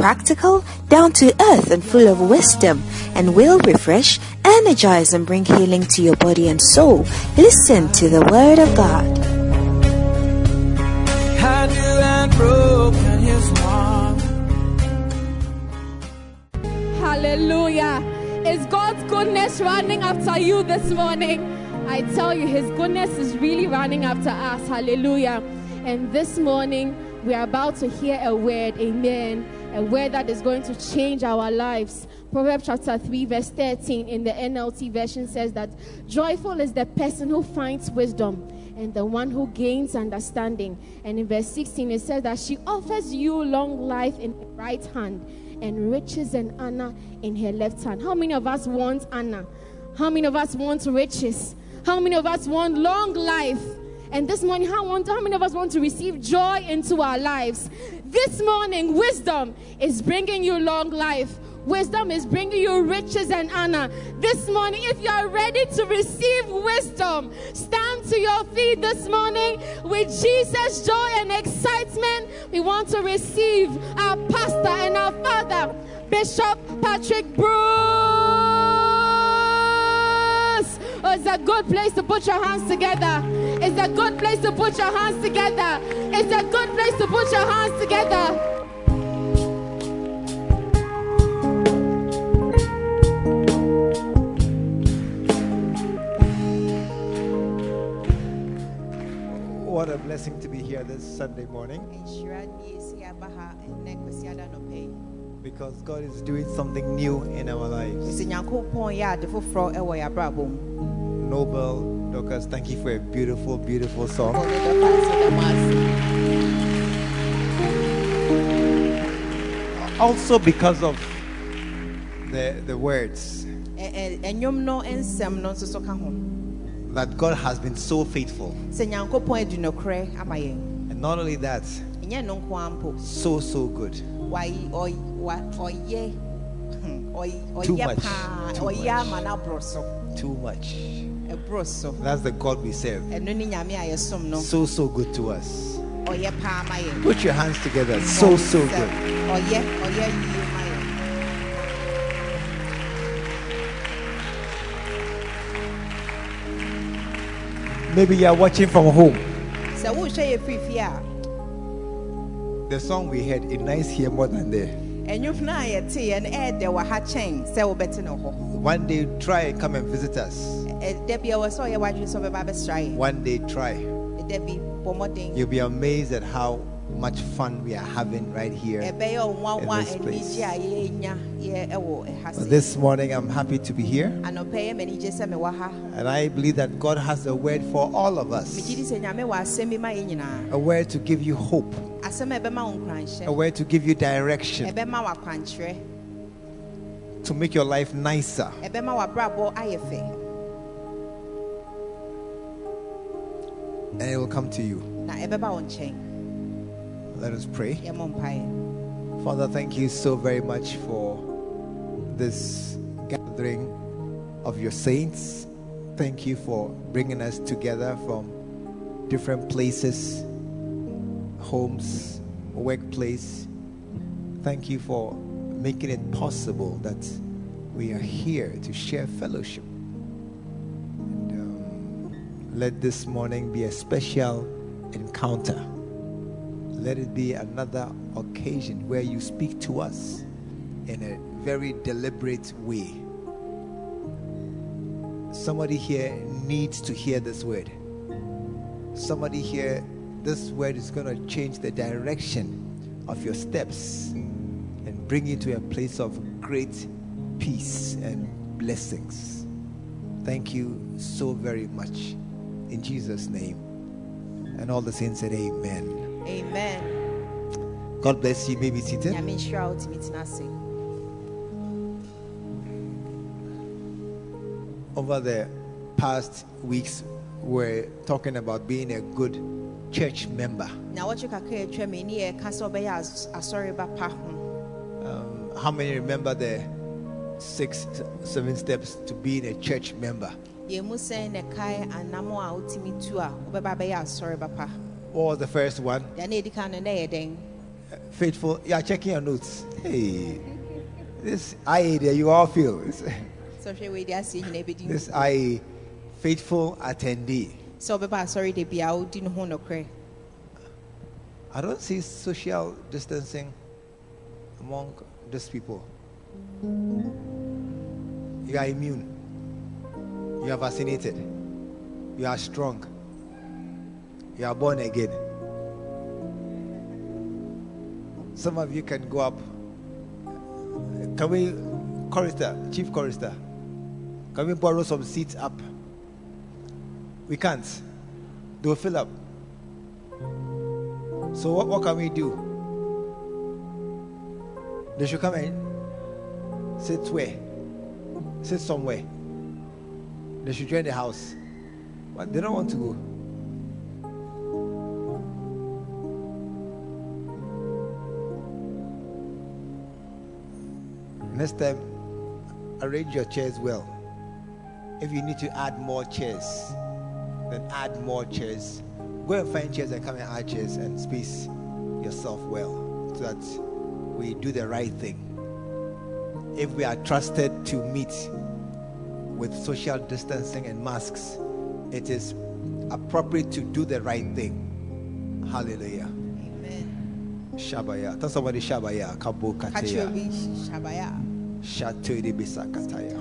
practical, down to earth, and full of wisdom, and will refresh, energize, and bring healing to your body and soul. Listen to the Word of God. I knew I'd broken his heart. Hallelujah. Is God's goodness running after you this morning? I tell you, His goodness is really running after us. Hallelujah. And this morning, we are about to hear a word, amen, a word that is going to change our lives. Proverbs chapter 3, verse 13 in the NLT version says that joyful is the person who finds wisdom and the one who gains understanding. And in verse 16, it says that she offers you long life in her right hand and riches and honor in her left hand. How many of us want honor? How many of us want riches? How many of us want long life? And this morning, how, want, how many of us want to receive joy into our lives? This morning, wisdom is bringing you long life. Wisdom is bringing you riches and honor. This morning, if you are ready to receive wisdom, stand to your feet this morning with Jesus' joy and excitement. We want to receive our pastor and our father, Bishop Patrick Bruce. Oh, it's a good place to put your hands together. It's a good place to put your hands together. It's a good place to put your hands together. What a blessing to be here this Sunday morning nhyira nie si aba ha ɛnnɛ kwasi ada nɔpɛ yi because God is doing something new in our lives. sɛ nyankopɔn yɛ ade foforɔ ɛwɔ yɛ abrabɔ mu Noble Dorcas, thank you for a beautiful, beautiful song. ɔne dɔka sɛ dɛm ase Also because of the, the words Ɛ- ɛ- ɛnwom no nsɛm no nso so ka ho that God has been so faithful. sɛ nyankopɔn adi nokorɛ ama yɛn And not only that, ɛnyɛ no nko ara mpo so, so good. Wayi- ɔy- wa- ɔyɛ hmm, Too much, too much. ama no aborɔ so Too much. ɛborɔ so That's the God we serve. ɛno ne nyame a yɛsom no So, so good to us. ɔyɛ paa ma yɛn Put your hands together. So, so good. ɔyɛ ɔyɛ yie ma yɛn Maybe you are watching from home. sɛ wohwɛ yɛ firi fie a The song we heard, it nice here more than there. Ɛnwom no a yɛteeɛ no ɛɛdɛ wɔ ha kyɛn sɛ wobɛte no hɔ One day, try and come and visit us. Ɛ- da bia wɔ sɛ ɔyɛ w'adwene sɛ ɔbɛba bɛsra One day, try. da bi bɔ mmɔden You'll be amazed at how much fun we are having right here. in this place. anigye a yɛnya yɛ ɛwɔ ɛha se This morning, I'm happy to be here, anɔpɛ yɛ m'anigye sɛ mewɔ ha and I believe that God has a word for all of us megye di sɛ nyame wɔ asɛm bi ma yɛ nyinaa a word to give you hope, a ɛbɛma wo a nkuranhyɛ word to give you direction, ɛbɛma wo akwankyerɛ to make your life nicer. ɛbɛma w'abrabɔ ayɛ fɛ And it will come to you. na ɛbɛba wo nkyɛn Let us pray. Father, thank you so very much for this gathering of your saints. Thank you for bringing us together from different places, homes, workplace. Thank you for making it possible that we are here to share fellowship. And um, let this morning be a special encounter. Let it be another occasion where you speak to us in a very deliberate way. Somebody here needs to hear this word. Somebody here, this word is going to change the direction of your steps and bring you to a place of great peace and blessings. Thank you so very much. In Jesus' name. And all the saints said, Amen. Amen. God bless you. May be. Over the past weeks, we're talking about being a good church member. na wɔtwe kakra a atwa mu yi, ne yɛka sɛ ɔbɛyɛ as- asɔreba pa ho Um, how many remember the six, seven steps to being a church member? yɛn mu sɛn na kae anam a wotumi tu a wobɛba bɛyɛ asɔreba pa What was the first one? deɛ na ɛdi kan no na yɛ dɛn Faithful. Yeah, checking your notes. Hey, this IA there, you all feel. This, sɛ faithful attendee. sɛ wobɛba asɔre da bia wodi no ho nokorɛ I don't see social distancing among these people. You are immune. You are vaccinated. You are strong. You are born again. Some of you can go up. Can we, chorister, chief chorister, can we borrow some seats up? We can't. They'll fill up. So what, what can we do? They should come and sit where? Sit somewhere. They should join the house. But they don't want to go. Next time, arrange your chairs well. If you need to add more chairs, then add more chairs. Go and find chairs and come and add chairs and space yourself well so that we do the right thing. If we are trusted to meet with social distancing and masks, it is appropriate to do the right thing. Hallelujah. amen Shabaya. Tell somebody Shabaya. Kabo ka kyerɛ Kateya. obi hyabaya Shatoide Bisakataya.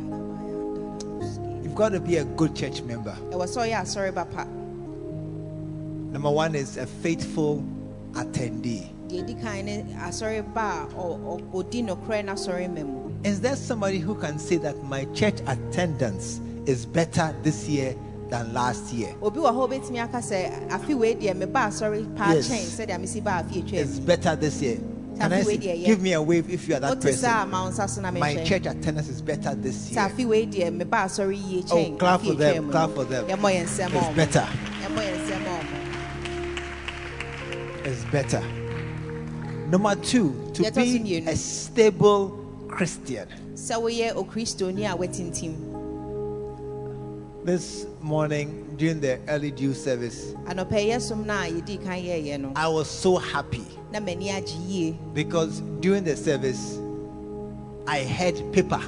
Got to be a good church member. ɛwɔ sɛ ɔyɛ asɔreba pa Number one is a faithful attendee. Is there somebody who can say that my church attendance is better this year than last year? obi wɔ hɔ wobɛtumi aka sɛ afe wei deɛ meba asɔre pa Yes. kyɛn sɛdeɛ mesi ba afe atwa It's better this year. Can I Afi see? wei deɛ, yeah. Give me a wave if you are that person. ma wo nsa so na My church attendance is better this year. afe wei deɛ meba asɔre yie Oh, clap for them. Clap for them. yɛmmɔ yɛn nsɛm It's better. yɛmmɔ yɛn nsɛm ɔmo It's better. Number two, to be a stable Christian. sɛ woyɛ okristoni a watintim This morning during the early dew service, anɔpɛ yɛ som no a yɛdii kan yɛɛyɛ no I was so happy na m'ani agye because during the service, I heard paper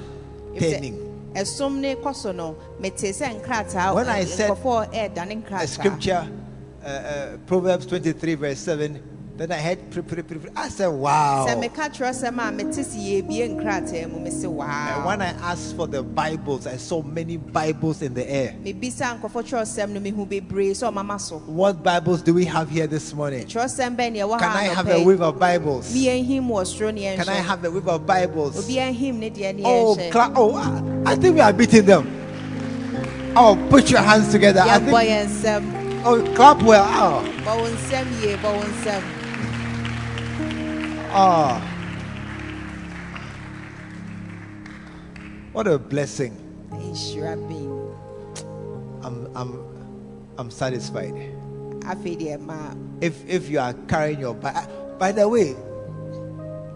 turning. ɛsom ne kɔ so no mete sɛ nkrataa When I ɛ- said A scripture, uh, uh, Proverbs 23, verse 7. Then I heard, pri- pri- pri- pri- I said, wow. sɛ meka kyerɛsɛm a mete si yɛbie nkrataa mu mese And when I asked for the Bibles, I saw many Bibles in the air. mebisa nkɔfo kyerɛsɛm no mehu bebree sɛ ɔmama so What Bibles do we have here this morning? kyerɛsɛm bɛn neɛ ɛwɔ Can I have a wave of Bibles? miɛ nhim wɔ soro ne Can I have a wave of Bibles? obiaa nhim ne deɛ ne Oh, cla- oh, I I think we are beating them. Oh, put your hands together. I yɛbɔ think, yɛn nsɛm oh, clap well. Oh, bɔ wo nsɛm yie bɔ wo nsɛm oh. What a blessing. nhyira ben I'm, I'm, I'm satisfied. afei deɛ ma If, if you are carrying your Bible, by the way,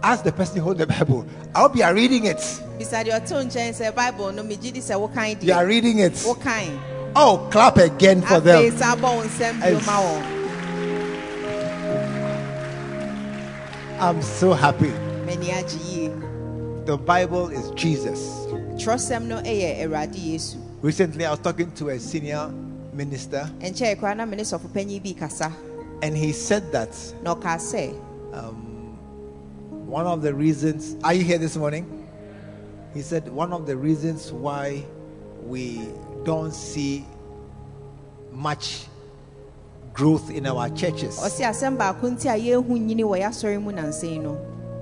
ask the person who hold the Bible. I hope you are reading it. bisa your nkyɛn sɛ bible no megye di sɛ wokan You are reading it. wokan Oh, clap again for them. I'm so happy. m'ani agye yie The Bible is Jesus. yɛ awurade Recently, I was talking to a senior minister, nkyɛe koraa na me ne sɔfopanyin bi kasa and he said that na ɔkaa sɛ um, one of the reasons. Are you here this morning? He said one of the reasons why we don't see much growth in our churches, ɔse asɛm baako nti a yɛhu nyini wɔ yɛasɔre mu nansɛn no.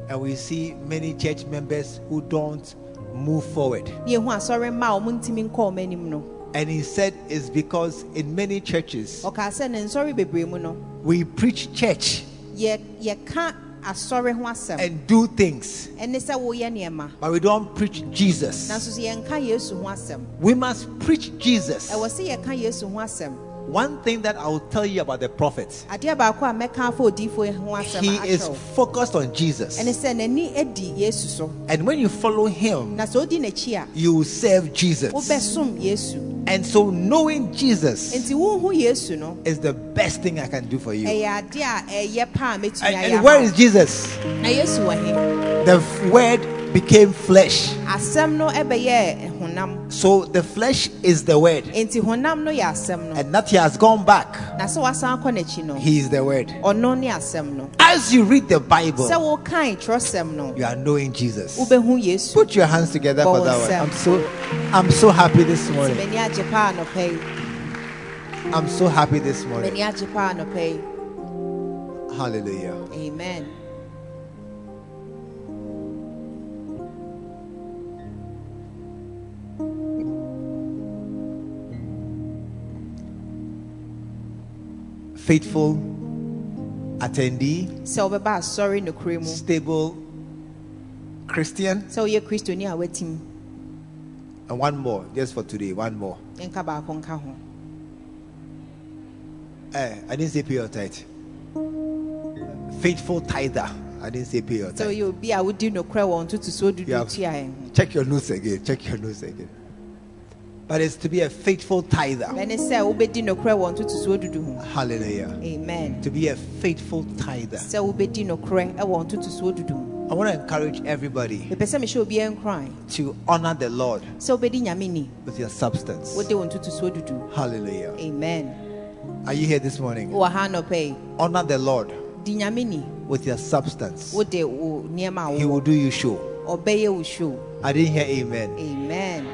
And we see many church members who don't move forward. ne yɛhu asɔre mma a ɔmo ntumi nkɔ ɔmo anim no. And he said it's because in many churches ɔkaa sɛ ne nsɔre bebree mu no we preach church, yɛ- yɛka asɔre ho asɛm. and do things, ɛne sɛ woyɛ nneɛma. But we don't preach Jesus. nanso so yɛnka yesu ho asɛm. We must preach Jesus. Ɛwɔ sɛ yɛka yesu ho asɛm One thing that I will tell you about the prophet, adeɛ baako a mɛka afa odiifo ho asɛm he is focused on Jesus. ɛne sɛ n'ani adi yesu so And when you follow him, na sɛ odi n'akyi a you will serve Jesus. And so knowing Jesus nti wohu yesu no is the best thing I can do for you. ɛyɛ adeɛ a ɛyɛ pa a mɛtumi And, and where is Jesus? na yesu wɔ he The word became flesh. asɛm no ɛbɛyɛ honam So the flesh is the word. enti honam no yɛ asɛm no And that he has gone back. na sɛ wasan akɔ n'akyi no He is the word. ɔno ne asɛm no As you read the Bible, sɛ wokan twerɛsɛm no you are knowing Jesus. Put your hands together for that one. I'm so I'm so happy this morning. m'ani agye paa anɔpa yi I'm so happy this morning. m'ani agye paa anɔpa yi Hallelujah. amen Faithful attendee, sɛ wobɛba asɔre nokorɛ mu stable Christian, sɛ woyɛ kristoni a and one more just for today. One more. nka baako nka ho Eh, I didn't say pay your tithe. Faithful tither. I didn't say pay your sɛ tithe. woyɛ obi a wodi nokorɛ wɔ ntotosoɔ dudu Yeah. tua ɛ ho Check your notes again. Check your notes again. But it's to be a faithful tither. bɛne sɛ wobɛdi nokorɛ wɔ ntotosoɔ dudu ho Hallelujah. amen To be a faithful tither. sɛ wobɛdi nokorɛ ɛwɔ ntotosoɔ dudu ho I want to encourage everybody mepɛ sɛ mehyɛ obiara nkran to honor the Lord sɛ wobɛdi nyame ni with your substance. wode wɔ ntotosoɔ dudu Hallelujah. amen Are you here this morning? wowɔ ha nɔpɛ yi Honor the Lord di nyame ni with your substance. wode wo nneɛma a He will do you show. ɔbɛyɛ wo show I didn't hear amen. amen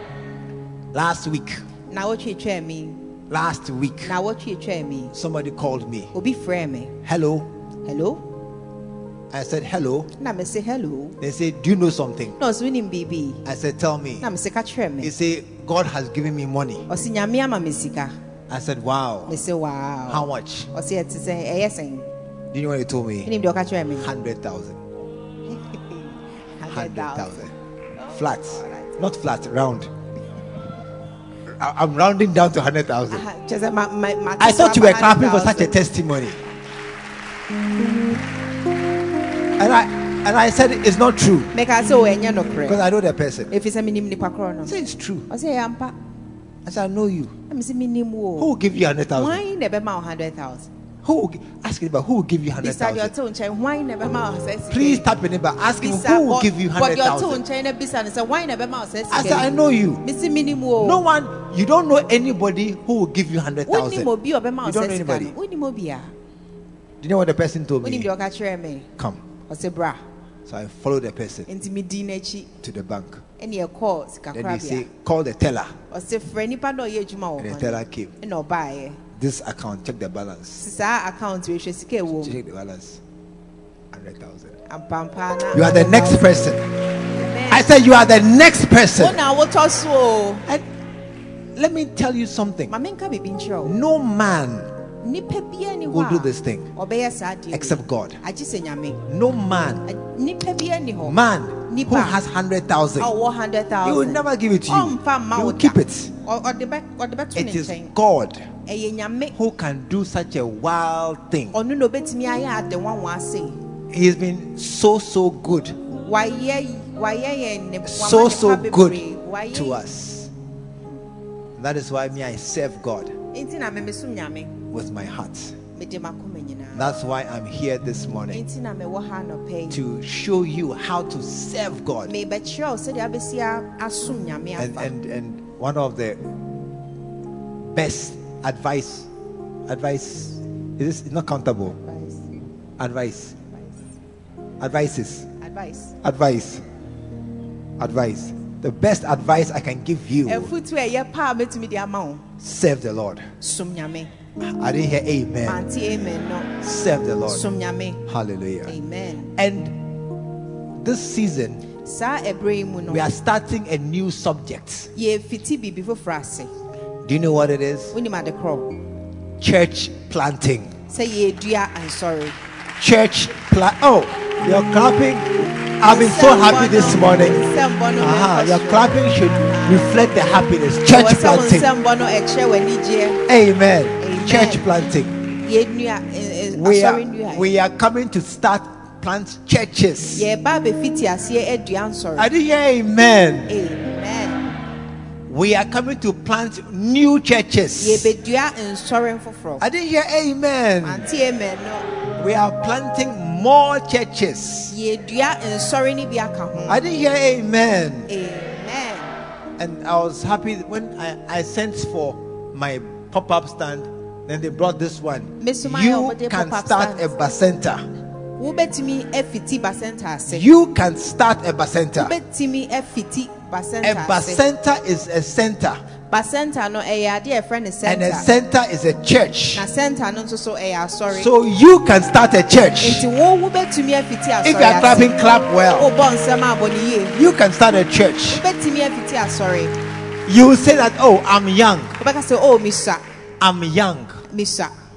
Last week, na wotwe twaa me? last week, na wotwe twaa me? somebody called me. obi frɛ me Hello. hello I said, Hello. na say hello They say, Do you know something? na ɔse wonim biribi I said, Tell me. na mese ka kyerɛ He me said, God has given me money. Oh, ɔse nyame ama me sika I said, Wow. Me say wow How much? ɔse ɛte sɛ ɛyɛ sɛn Do you know what he told me? wonim deɛ ɔka kyerɛ me 100,000. 100,000 100,000. Flat. Not flat, round. I- I'm rounding down to 100,000. Aha, kyerɛ sɛ ma- ma- ma- I thought you were clapping for such a testimony. And I and I said it's not true meka sɛ o ɛnyɛ because I know the person. menim nipa korɔ I said it's true. ɛyɛ ampa I said I know you. na mese menim Who will give you 100,000? Hwan na ɛbɛma wo 100000 Who will gi- ask him about who will give you bisa deɛ 100,000? nkyɛn hwan na ɛbɛma wo sɛ Please tap your neighbor. Ask him who will give you deɛ ɔte wo 100,000. nkyɛn na bisa no sɛ hwan na ɛbɛma wo sɛ I said I know you. mese menim wo No one, you don't know anybody who will give you wonim 100,000. obi a ɔbɛma wo You don't sɛ know anybody. wonim obi a Do you know what the person told wonim me? deɛ ɔka kyerɛ me Come. ɔsɛ bra So I followed the person enti medi n'akyi to the bank. ɛne ɛkɔɔ Then he say, call the teller. ɔsɛ frɛ nipa na ɔyɛ adwuma And the wɔ teller no came. ɛna ɔbaeɛ This account, check the balance. saa account wei hwɛ sika ɛwɔ mu Check the balance. 100,000. ampampa na You are the next person. Amen. I said, You are the next wo person. na wotɔ so o And let me tell you something ma menka biribi nkyerɛ wo no man nipa bia ni will do this thing? Ɔbɛyɛ saa deɛ except God. agye sɛ nyame. No man, A- nipa bia ni hɔ man who has 100,000, a ɔwɔ hundred he will never give it to you. He will keep it. Ɔ- ɔde bɛ ɔde bɛto It is God who can do such a wild thing. ɔno na obɛtumi ayɛ ade nwanwa ase He has been so, so good, wayɛ wayɛ yɛn ne so, so good to us. That is why me, I serve God nti na memesom nyame with my heart. mede makoma nyinaa. That's why I'm here this morning nti na mewɔ ha anɔpɛ yi. to show you how to serve God. mebɛkyerɛ wo sɛdeɛ abɛsi a- asom nyame And, and, and one of the best advice, advice, is this not countable? Advice, advices, advice. Advice, advice. The best advice I can give you ɛfotu a ɛyɛ pa a mɛtumi de ama wo. Serve the Lord. I didn't hear amen. mante amen no Serve the Lord. Hallelujah. amen And this season, saa ɛberɛ yi mu no we are starting a new subject. yɛfiti biribi foforɔ ase Do you know what it is? wonim ade korɔ Church planting. sɛ yɛdua ansɔre Church plant. Oh, You're clapping. I've been so happy this morning. nsɛmbɔ no Aha, mɛkɔ your clapping should reflect the happiness. Church planting. nsɛmbɔ no ɛkyerɛ w'anigyeɛ Amen. Church planting. ɛ- ɛ- eh, eh, We are, we are coming to start plant churches. yɛba abɛfiti aseɛ adua eh, nsɔre I didn't hear amen. amen We are coming to plant new churches. yɛbɛdua nsɔre foforɔ I didn't hear amen. amen We are planting more churches. yɛdua nsɔre no bi I didn't hear amen. amen And I was happy when I, I sent for my pop up stand. Then they brought this one. You can start a stands? bacenta. wobɛtumi afiti basɛnta ase You can start a wobɛtumi afiti A ase bacenta is a center, basɛnta no eh, adeɛ a yɛfrɛ no and a center center is a church. na center no so ɛyɛ eh, asɔre So you can start a church. nti wo wobɛtumi afiti ah, If you are ah, clapping, clap well. wobɔ nsɛm abɔ ne yie You can start a church. asɔre ah, You will say that, oh, I'm young. wobɛka sɛ o oh, misua I'm young.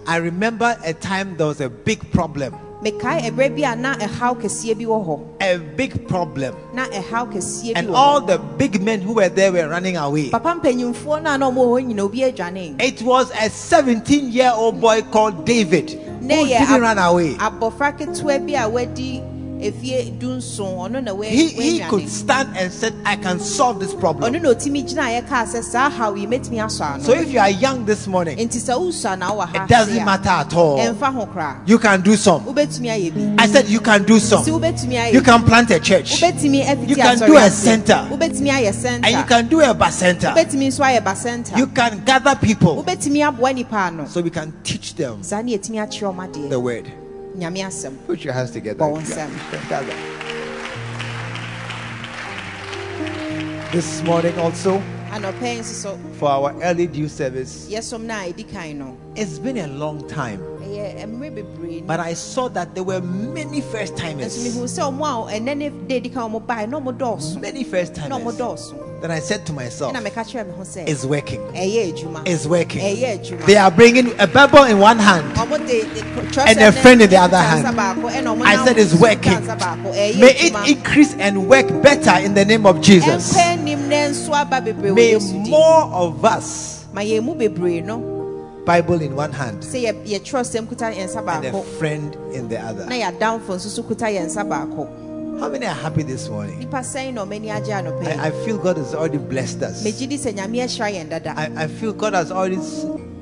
I remember a time there was a big problem. mekae ɛberɛ bi a na ɛhaw kɛseɛ bi wɔ hɔ A big problem. na ɛhaw kɛseɛ bi And wɔ all the big men who were there were running away. papa mpanyimfoɔ no a na ɔmɔ hɔ nyina obi adwane It was a 17 year old boy called David who na didn't ab- run away. abɔfra ketewa bi a wadi efie dunson ɔno na He, he could stand and said, I can solve this problem. ɔno na otimi gyina a yɛkaa sɛ saa haw yi mɛtumi asɔ ano So if you are young this morning, nti sɛ wosua na wowɔ ha it doesn't matter at all. ɛmfa ho koraa You can do some. wobɛtumi ayɛ bi I said, You can do some. You can plant a church. You can do a center. wobɛtumi ayɛ center And you can do a bacenta. wobɛtumi nso ayɛ ba center You can gather people wobɛtumi aboa nipa ano so we can teach them saa ne yɛtumi akyerɛ ɔma the word. Nyame asɛm Put your hands together. Bɔ This morning also anɔpɛ yi nso so for our early due service. yɛsom no a ɛdi kan no It's been a long time, ɛyɛ mmerɛ bebree but I saw that there were many first timers. mehu sɛ ɔmo a ɛnɛ ne da ɛdi kan ɔmo bae na ɔmo dɔɔso Many first timers. Then I said to myself, ɛna meka kyerɛ me ho sɛ It's working. It's working. They are bringing a Bible in one hand. ɔmo de de- twerɛsɛm And a friend in the other hand. baako, ɛna ɔmo I said it's working. nsa baako. Ɛyɛ May it increase and work better in the name of Jesus. ɛmpɛ nim na nso aba bebree wɔ May more of us, ma yɛn mu bebree Bible in one hand sɛ yɛ yɛtwerɛ sɛm kuta yɛn nsa and a friend in the other. Na yɛadamfo nso so kuta yɛn nsa baako How many are happy this morning? nipa sɛn na ɔmani agye anɔpɛ I, I feel God has already blessed us. megye di sɛ nyame ahyira yɛn dada I, I feel God has already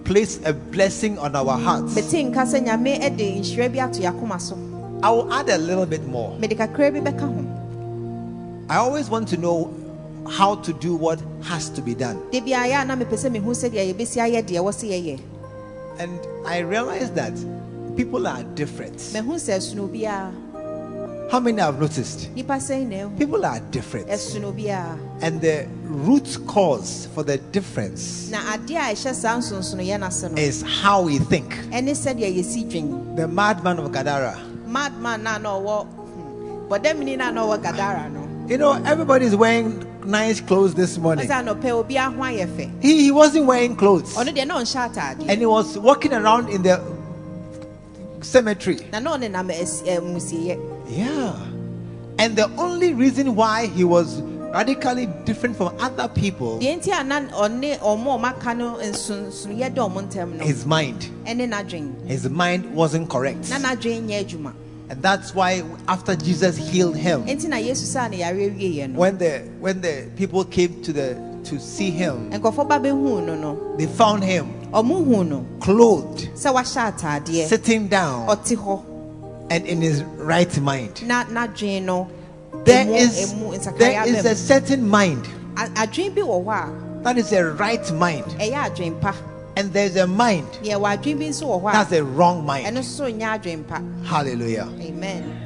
placed a blessing on our hearts. mete nka sɛ nyame de nhyira bi ato yɛakoma so I will add a little bit more. mede kakra bi bɛka ho I always want to know how to do what has to be done. da biara yɛ a na mepɛ sɛ mehu sɛdeɛ yɛbɛsi ayɛ deɛ ɛwɔ sɛ yɛyɛ And I realize that people are different. How many have noticed? nipa sɛn na ɛhu People are different. And the root cause for the difference na adeɛ a ɛhyɛ saa nsonsono yɛ n'ase no is how we think. ɛne sɛdeɛ yɛsi dwen The madman of Gadara. madman na ɔwɔ hmm, bɔdamini na na ɔwɔ gadara no You know, everybody's wearing nice clothes this morning. ɔsɛ anɔpɛ obi aho ayɛ fɛ He, he wasn't wearing clothes. ɔno deɛ na ɔnhyɛ ataadeɛ And he was walking around in the cemetery. na na ɔne nam ɛs- ɛ, eh, musieɛ Yeah. And the only reason why he was radically different from other people deɛ nti a na ɔne ɔmo a ɔmaka no nsonsonoyɛ da ɔmo ntɛm no his mind. His mind wasn't correct. na n'adwen nyɛ adwuma And that's why after Jesus healed him, nti na yesu saa ne yare wieɛ no when the when the people came to the to see him, nkɔfo ba bɛhuu no no they found him clothed, sitting down, and in his right mind. na n'adwen no There is there is a certain mind. Mu. A- adwen bi wɔ hɔ that is a right mind, a ɛyɛ adwen pa. And there's a mind. Deɛ wɔ adwen bi nso that's a wrong mind. nso nyɛ adwen pa. Hallelujah. amen.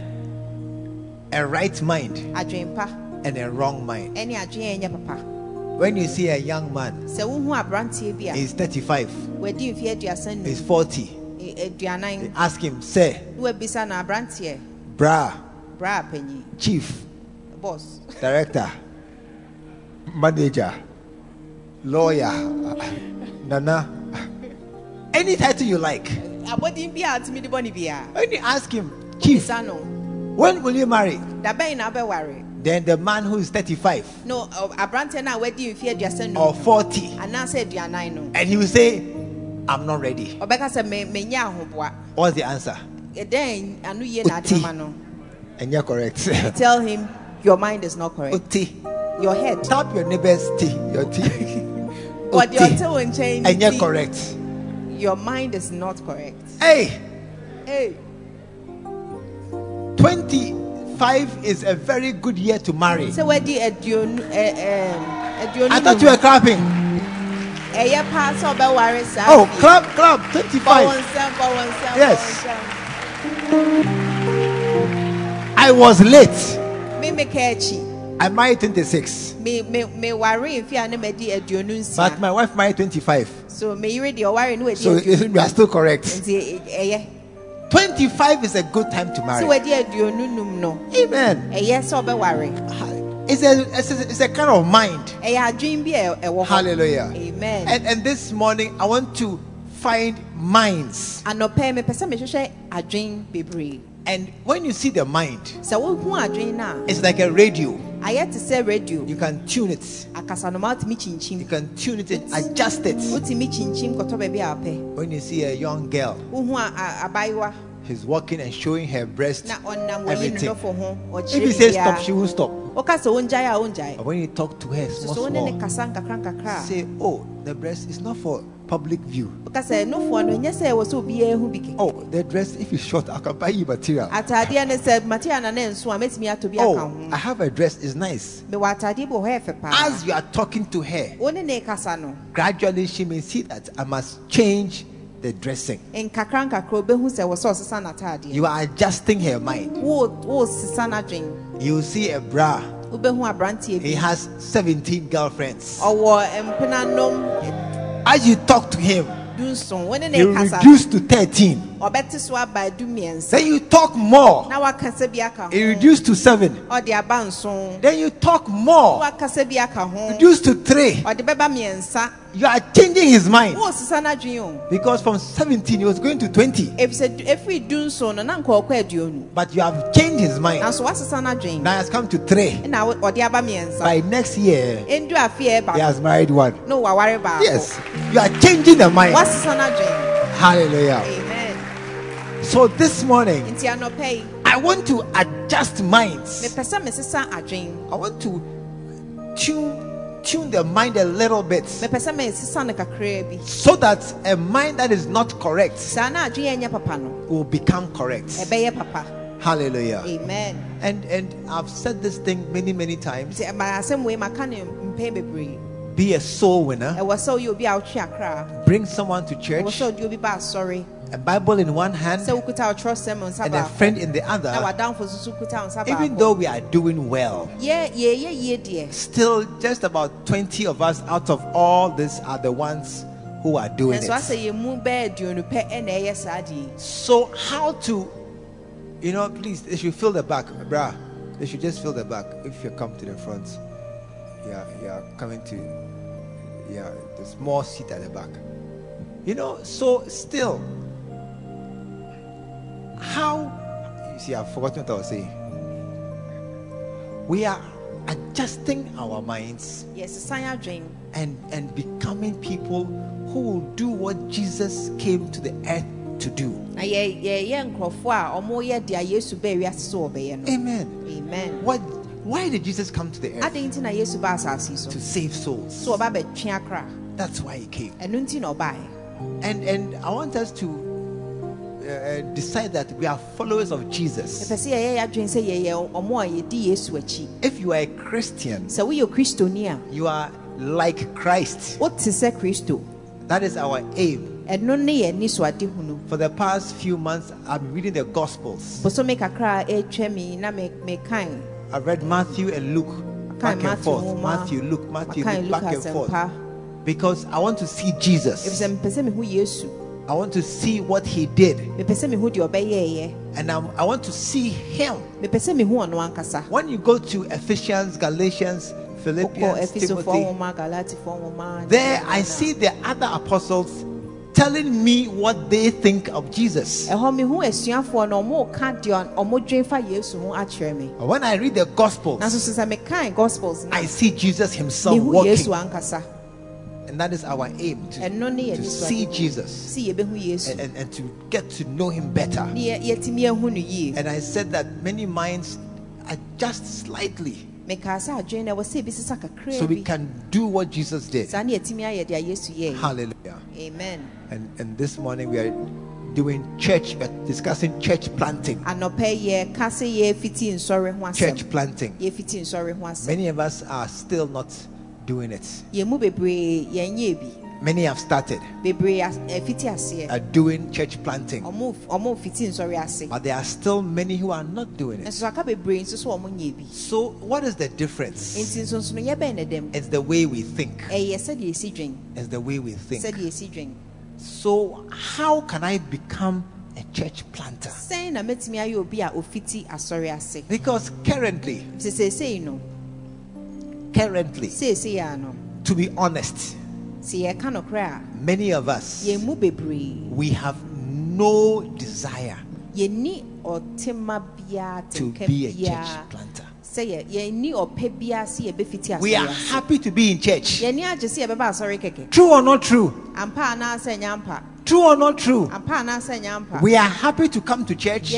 A right mind and a wrong mind. Ɛne adwen a ɛnyɛ papa When you see a young man, sɛ wohu aberanteɛ bi a he's 35, wadi mfe aduasa he's num 40. e- aduanan They ask him, Sir, na wabisa no aberanteɛ bra, bra chief, boss director, manager, lawyer, nana, any title you like. abɔden bi a atumi de bɔ When you ask him, chief, When will you marry? Da bɛn na wobɛware Then the man who is 35 no uh, ɔ- aberanteɛ no a wadi mfe aduasa or no 40 anaasɛ aduanan no and he will say, I'm not ready. ɔbɛka sɛ "Me- menya ahoboa What's the answer? Then ano yie na Oti. adama no And you're correct. tell him your mind is not correct Oti. your head Tap your neighbor's tea. Your tea. wɔde Oti. ɔte wo change. And you're correct. your mind is not correct Hey, hey 25 is a very good year to marry. sɛ wadi aduonu ɛ- ɛm, I thought you were clapping. sɛ Oh, clap, clap. 25. wɔn nsɛm bɔ wɔn nsɛm Yes. bɔ wɔn nsɛm. I was late. me me ka I married 26. me me me ware mfe a ne madi aduonu But my wife married 25. so me yere deɛ ɔware ne wadi So we are still correct. Nti ɛ- ɛyɛ 25 is a good time to marry. wadi aduonu num no Amen. ɛyɛ sɛ ɔbɛware It's a, it's a, it's a kind of mind. ɛyɛ adwene bi a ɛ- ɛwɔ hɔ Hallelujah. amen And, and this morning, I want to find minds. Anɔpɛ mepɛ sɛ mehwehwɛ adwene bebree And when you see the mind, sɛ wohu adwene no a it's like a radio. ayɛ to say radio You can tune it. You can tune it and adjust it. wotumi kyinkyim kɔtɔ baabi a wopɛ When you see a young girl, she's walking and showing her breast, na ɔnam wɔyi everything. If you say stop, she will stop. Woka sɛ wongyae a wongyae But when you talk to her small, soso wo ne ne small, kasa nkakra nkakra a say, oh, the breast is not for public view. woka sɛ nofoɔ no ɛnyɛ sɛ ɛwɔ sɛ obiaa hu bi ke Oh, the dress, if it's short, I can buy you material. atadeɛ no sɛ material na ne nso a mɛtumi atɔ bi aka Oh, I have a dress, it's nice. mewɔ atadeɛ bi wɔ hɔ ɛfɛ paa As you are talking to her, wo ne ne kasa no gradually she may see that I must change the dressing. nkakra nkakra wobɛhu sɛ wɔ sɛ ɔsesa n'atadeɛ You are adjusting her mind. wo wosesa n'adwen You see a bra, he has 17 girlfriends. As you talk to him, dunson wo ne ne you reduce to 13. Ɔbɛte so aba du mmiɛnsa Then you talk more, na wakasa bi aka it ho reduce to 7. ɔde aba Then you talk more, wakasa bi aka ho reduce to 3. ɔde bɛba You are changing his mind. wosesa n'adwen o Because from 17 he was going to 20. efisɛ du- efiri du nson no na nkɔɔkɔ But you have changed his mind. nanso wasesa n'adwen Now has come to 3. ɛna wo- ɔde aba mmiɛnsa By next year, he has married one. Yes, you are changing the mind. Hallelujah. So this morning, nti anɔpɛ yi I want to adjust minds. mepɛ sɛ mesesa adwen I want to tune tune the mind a little bit mepɛ sɛ mesesa no kakraa bi so that a mind that is not correct saa a ɛnyɛ papa will become correct. Hallelujah. amen And and I've said this thing many many times. nti ɛma asɛm wei maka ne mpɛn bebree Be a soul winner. ɛwɔ sɛ woyɛ obi a wotwe Bring someone to church. Sɛ wode obi ba asɔre A Bible in one hand sɛ wokuta wotwerɛsɛm wo nsa and a friend in the other. wadamfo nso kuta wo nsa Even though we are doing well, yɛ yɛyɛ yie deɛ still just about 20 of us out of all this are the ones who are doing it. yɛn mu bɛyɛ aduonu pɛ ɛna ɛyɛ saa deɛ yi. So how to, you know, please, they should fill the back, bruh. They should just fill the back. If you come to the front, yeah, yeah, coming to, yeah, the small seat at the back. You know, so still, how, you see, I've forgotten what I was saying. We are adjusting our minds yes, dream. and and becoming people who will do what Jesus came to the earth to do. na yɛ- yɛyɛ nkurɔfoɔ a ɔmoyɛ deɛ yesu baa wiase sɛ wɔbɛyɛ no Amen. amen What? Why did Jesus come to the earth? adɛn nti na yesu baa asase yi so To save souls. sɛ ɔba bɛtwe That's why he came. ɛno nti na ɔbaeɛ And and I want us to uh, uh, decide that we are followers of Jesus. sɛ yɛyɛ yɛ adwen sɛ yɛyɛ ɔmo a yɛdi yesu akyi If you are a Christian, sɛ woyɛ kristoni a you are like Christ. wote sɛ kristo That is our aim. ɛno ne yɛ ani so ade hunu For the past few months, I've been reading the Gospels. bosome kakra a ɛtwa mi na me- mekan I've read Matthew and Luke back and forth. Matthew, Luke, Matthew, luke back and forth. Because I want to see Jesus. Ɛfisɛ mepɛ sɛ mehu yesu I want to see what he did. mepɛ sɛ mehu deɛ ɔbɛyɛɛyɛ And I'm, I want to see him. mepɛ sɛ mehu ɔno ankasa When you go to Ephesians, Galatians, Philippians, Timothy, nwoma galatifoɔ nwoma there I see the other apostles telling me what they think of Jesus. ɛhɔ mehu asuafoɔ no ɔmo ka deɛ ɔmo dwen fa yesu ho akyerɛ me When I read the Gospels, nanso so sɛ mekae gospels no I see Jesus himself walking. And that is our aim to, ɛno ne yɛ to see Jesus si yɛbɛhu yesu and, and, and to get to know him better. ne yɛ- yɛtumi ahu no yie And I said that many minds are just slightly mekaa sɛ adwene no ɛwɔ sɛ ɛbɛsisa kakraa so we can do what Jesus did. saa ne yɛtumi ayɛ deɛ yesu yɛɛ Hallelujah. amen And, and this morning we are doing church, discussing church planting. anɔpɛ yɛka sɛ yɛfiti nsɔre ho Church planting. yɛfiti nsɔre ho asɛm Many of us are still not doing it. yɛn mu bebree yɛnyɛ bi Many have started bebree as- eh, ɛfiti aseɛ are doing church planting, ɔmo ɔmo fiti nsɔre ase but there are still many who are not doing it. nso aka bebree nso so ɔmo nyɛ bi So, what is the difference? nti nso nso no yɛbɛn ne dɛm It's the way we think. ɛyɛ sɛdeɛ esi dwen It's the way we think. sɛdeɛ esi dwen So, how can I become a church planter? sɛn na currently, seesei a no to be honest, many of us we have no desire to be a church planter. sɛ yɛ yɛnni ɔpɛ biara sɛ yɛbɛfiti We are happy to be in church. yɛnni agye sɛ yɛbɛba asɔre kɛkɛ True or not true? ampa anaasɛ nya ampa True or not true? ampa anaasɛ nya ampa We are happy to come to church.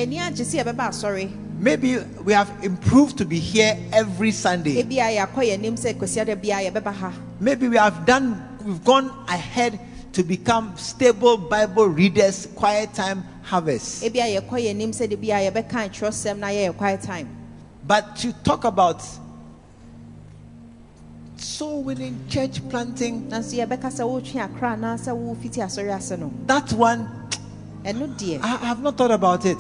Yɛnni agye sɛ yɛbɛba asɔre Maybe we have improved to be here every Sunday. ebi a yɛakɔ yɛn anim sɛ kwasiada biara yɛbɛba ha Maybe we have done, we've gone ahead to become stable Bible readers, quiet time harvest. ebi a yɛkɔ yɛn anim sɛ de bi a yɛbɛka atwerɛsɛm na yɛyɛ quiet time But to talk about soul winning, church planting, nanso yɛbɛka sɛ wotwe akra anaasɛ wofiti asɔre ase no that one, I I have not thought about it.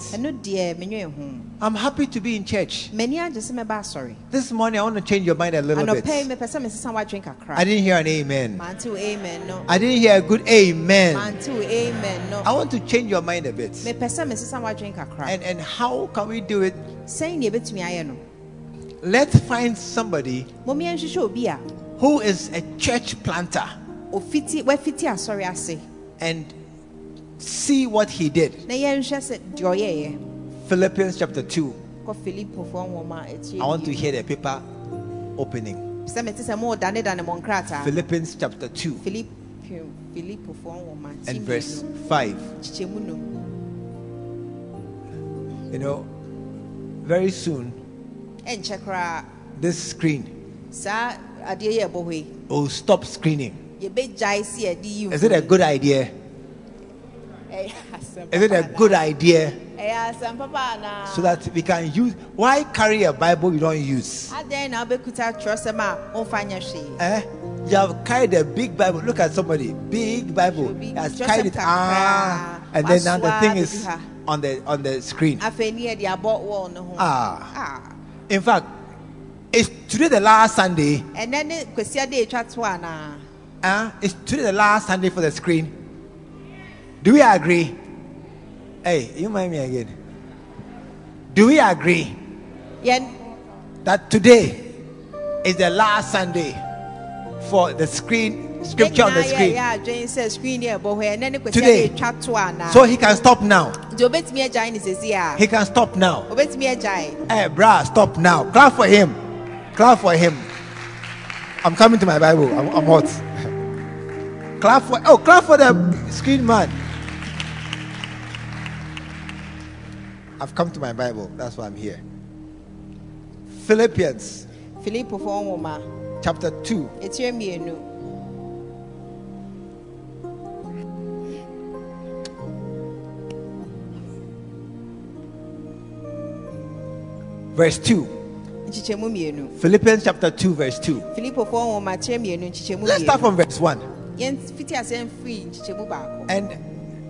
Ɛno deɛ menwe ho I'm happy to be in church. m'ani agye sɛ mɛba asɔre This morning, I want to change your mind a little bit. mepɛ sɛ mesesa woadwen I didn't hear an amen. mante wo amen no I didn't hear a good amen. mante amen no I want to change your mind a bit. mepɛ sɛ mesesa woadwen kakra And, and how can we do it? sɛn ne yɛbɛtumi ayɛ Let's find somebody mom yɛnhwehwɛ obi a who is a church planter ofiti wafiti asɔre ase and see what he did. Na yɛnhwɛ sɛ deɛ ɔyɛeɛ Philippians chapter 2. kɔ filipofoɔ nwoma a ɛkyerɛ I want to hear the paper opening. sɛ mete sɛ moodane mo nkrataa Philippians chapter 2 Philippian- filipofoɔ nwoma and verse 5. kyekyɛmu nom You know, very soon this screen saa adeɛ yi a ɛbɔ will stop screening. yɛbɛgyae si yɛde yi Is it a good idea? Is it a good idea? papa anaa So that we can use. Why carry a Bible you don't use? adɛn na wobɛkuta twerɛsɛm a womfa nyɛ hwee Eh? You have carried a big Bible. Look at somebody, big Bible. He has carried it. Ah, and then now the thing is on the on the screen. afei ne yɛde abɔ wall no ho Ah. Ah. In fact, it's today the last Sunday? ɛnɛ ne kwasia de ɛtwa to anaa Uh, is today the last Sunday for the screen? Do we agree? Hey, you mind me again? Do we agree Yeah. that today is the last Sunday for the screen scripture on the screen? yɛyɛ adwene sɛ screen ne ɛbɔ hɔ ɛnɛ Today. de ɛtwa to anaa So he can stop now. nti obɛtumi agyae ne sɛsi a He can stop now. Hey, brah, stop now. Clap for him. Clap for him. I'm coming to my Bible. I'm, I'm hot. clap for oh, clap for the screen man. I've come to my Bible. That's why I'm here. Philippians chapter 2, ɛtire mmienu verse 2. nkyekyɛmu mmienu Philippians chapter 2, verse 2. filipofoɔ nwoma kyerɛ mmienu nkyekyɛmu Let's start from verse 1. yɛn fiti asɛm firi nkyekyɛmu baako And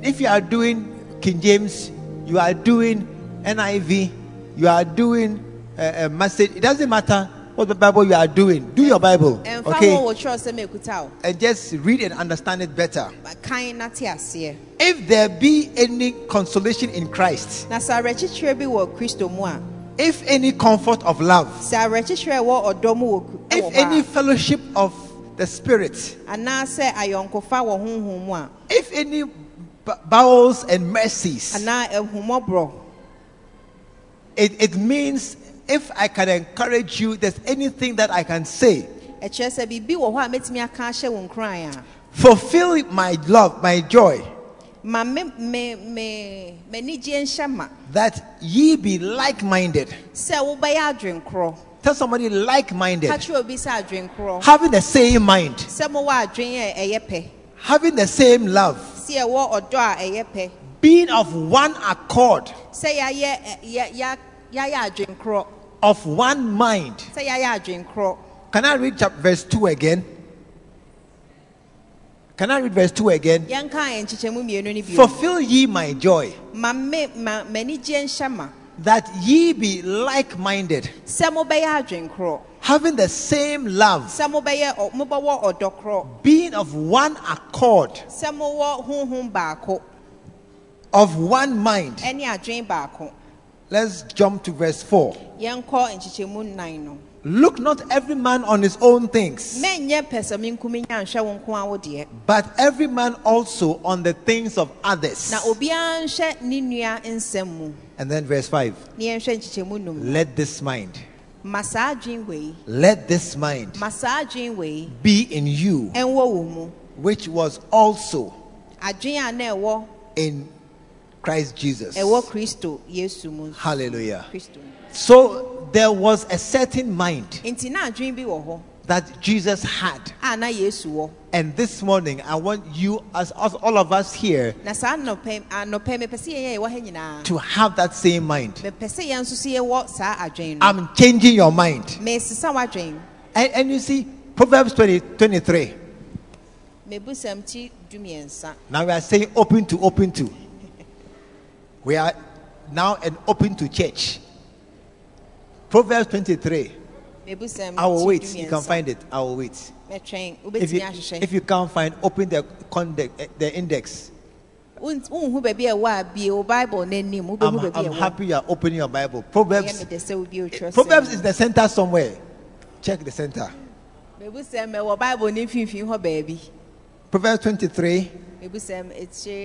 if you are doing King James, you are doing NIV, you are doing a, a message, it doesn't matter what the Bible you are doing. Do your Bible, okay? wɔ twerɛsɛm ɛkuta o And just read and understand it better. kan na te aseɛ If there be any consolation in Christ, na sɛ awerɛkyekyerɛ bi wɔ kristo mu a. if any comfort of love, sɛ awerɛkyekyerɛ wɔ ɔdɔ mu wɔ ku- if any fellowship of the Spirit, anaasɛ ayɔnkofa wɔ honhom mu if any bowels and mercies, it, it means if I can encourage you, there's anything that I can say. ɛkyerɛ sɛ biribi wɔ hɔ a mɛtumi aka ahyɛ wo nkuran a. Fulfill my love, my joy, that ye be like minded. sɛ wobɛyɛ adwenkorɔ. Tell somebody like minded, ka kyerɛ obi sɛ adwenkorɔ. Having the same mind, sɛ mowɔ adwen a having the same love, sɛ yɛwɔ ɔdɔ a ɛyɛ pɛ being of one accord, of one mind. sɛ yɛayɛ adwenkorɔ Can I read chap- verse 2 again? Can I read verse 2 again? yɛnka yɛn nkyekyɛmu mmienu no bio Fulfill ye my joy, ma me ma m'anigye nhyɛ ma that ye be like minded, sɛ mobɛyɛ adwenkorɔ having the same love, sɛ mobɛyɛ ɔ- mobɛwɔ ɔdɔkorɔ being of one accord, sɛ mowɔ honhom baako of one mind. ɛne adwen baako Let's jump to verse 4. yɛnkɔ nkyekyɛmu nnan no Look not every man on his own things, mɛnyɛ pɛ sɛ menkumi nya nhwɛ wo nko a wo deɛ but every man also on the things of others. na obiara nhwɛ ne nua nsɛm mu. And then verse 5. ne yɛnhwɛ nkyekyɛmu num Let this mind, let this mind be in you, ɛnwɔ wo mu. which was also adwen a na ɛwɔ in Christ Jesus. ɛwɔ kristo yesu mu Hallelujah. So there was a certain mind nti na adwen bi wɔ hɔ that Jesus had. a yesu wɔ And this morning, I want you, as, as all of us here, na saa anɔpɛ anɔpɛ mepɛ sɛ yɛyɛ yɛwɔ ha nyinaa to have that same mind. mepɛ sɛ yɛn nso so yɛwɔ saa adwen no I'm changing your mind. And, and you see, Proverbs 20, 23. mebusam ti dumiɛnsa Now we are saying open to open to. We are now an open to church. Proverbs 23. mebusam I will wait. You can find it. I will wait. If you, if you can't find, open the, the index. Wont- wonhu baabi a ɛwɔ a bie wo bible n'anim I'm, wobɛhu baabi a I'm happy you are opening your Bible. Proverbs, mede sɛ wobi otwerɛ Proverbs is the center somewhere. Check the center. mebusam ɛwɔ bible ne mfimfini hɔ baabi Proverbs 23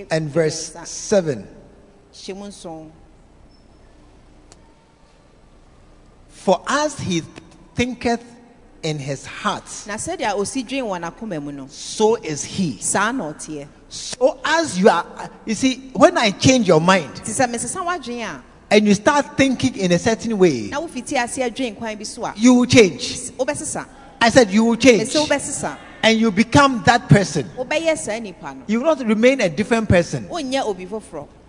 and verse 7. Mu nson For as he thinketh in his heart, na sɛdeɛ osi dwen wɔ n'akoma mu no so is he. saa na ɔteɛ So as you are, you see, when I change your mind nti sɛ mesesa w'adwen a and you start thinking in a certain way, na wofiti ase adwen kwan bi so a you will change. I said you will change. And you become that person. wobɛyɛ saa nipa no You will not remain a different person.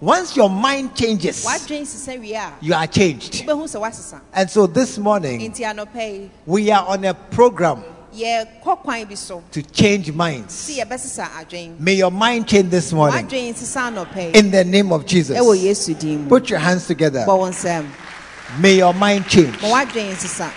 Wonyɛ obi foforɔ Once your mind changes, w'adwen sesa wie a you are changed. wobɛhu sɛ woasesa And so this morning, we are on a program yɛkɔ kwan bi so to change minds. si yɛbɛsesa adwen May your mind change this morning w'adwen sesa anɔpɛ yi in the name of Jesus. ɛwɔ yesu din mu Put your hands together. bɔ wo nsɛm May your mind change. ma w'adwen sesa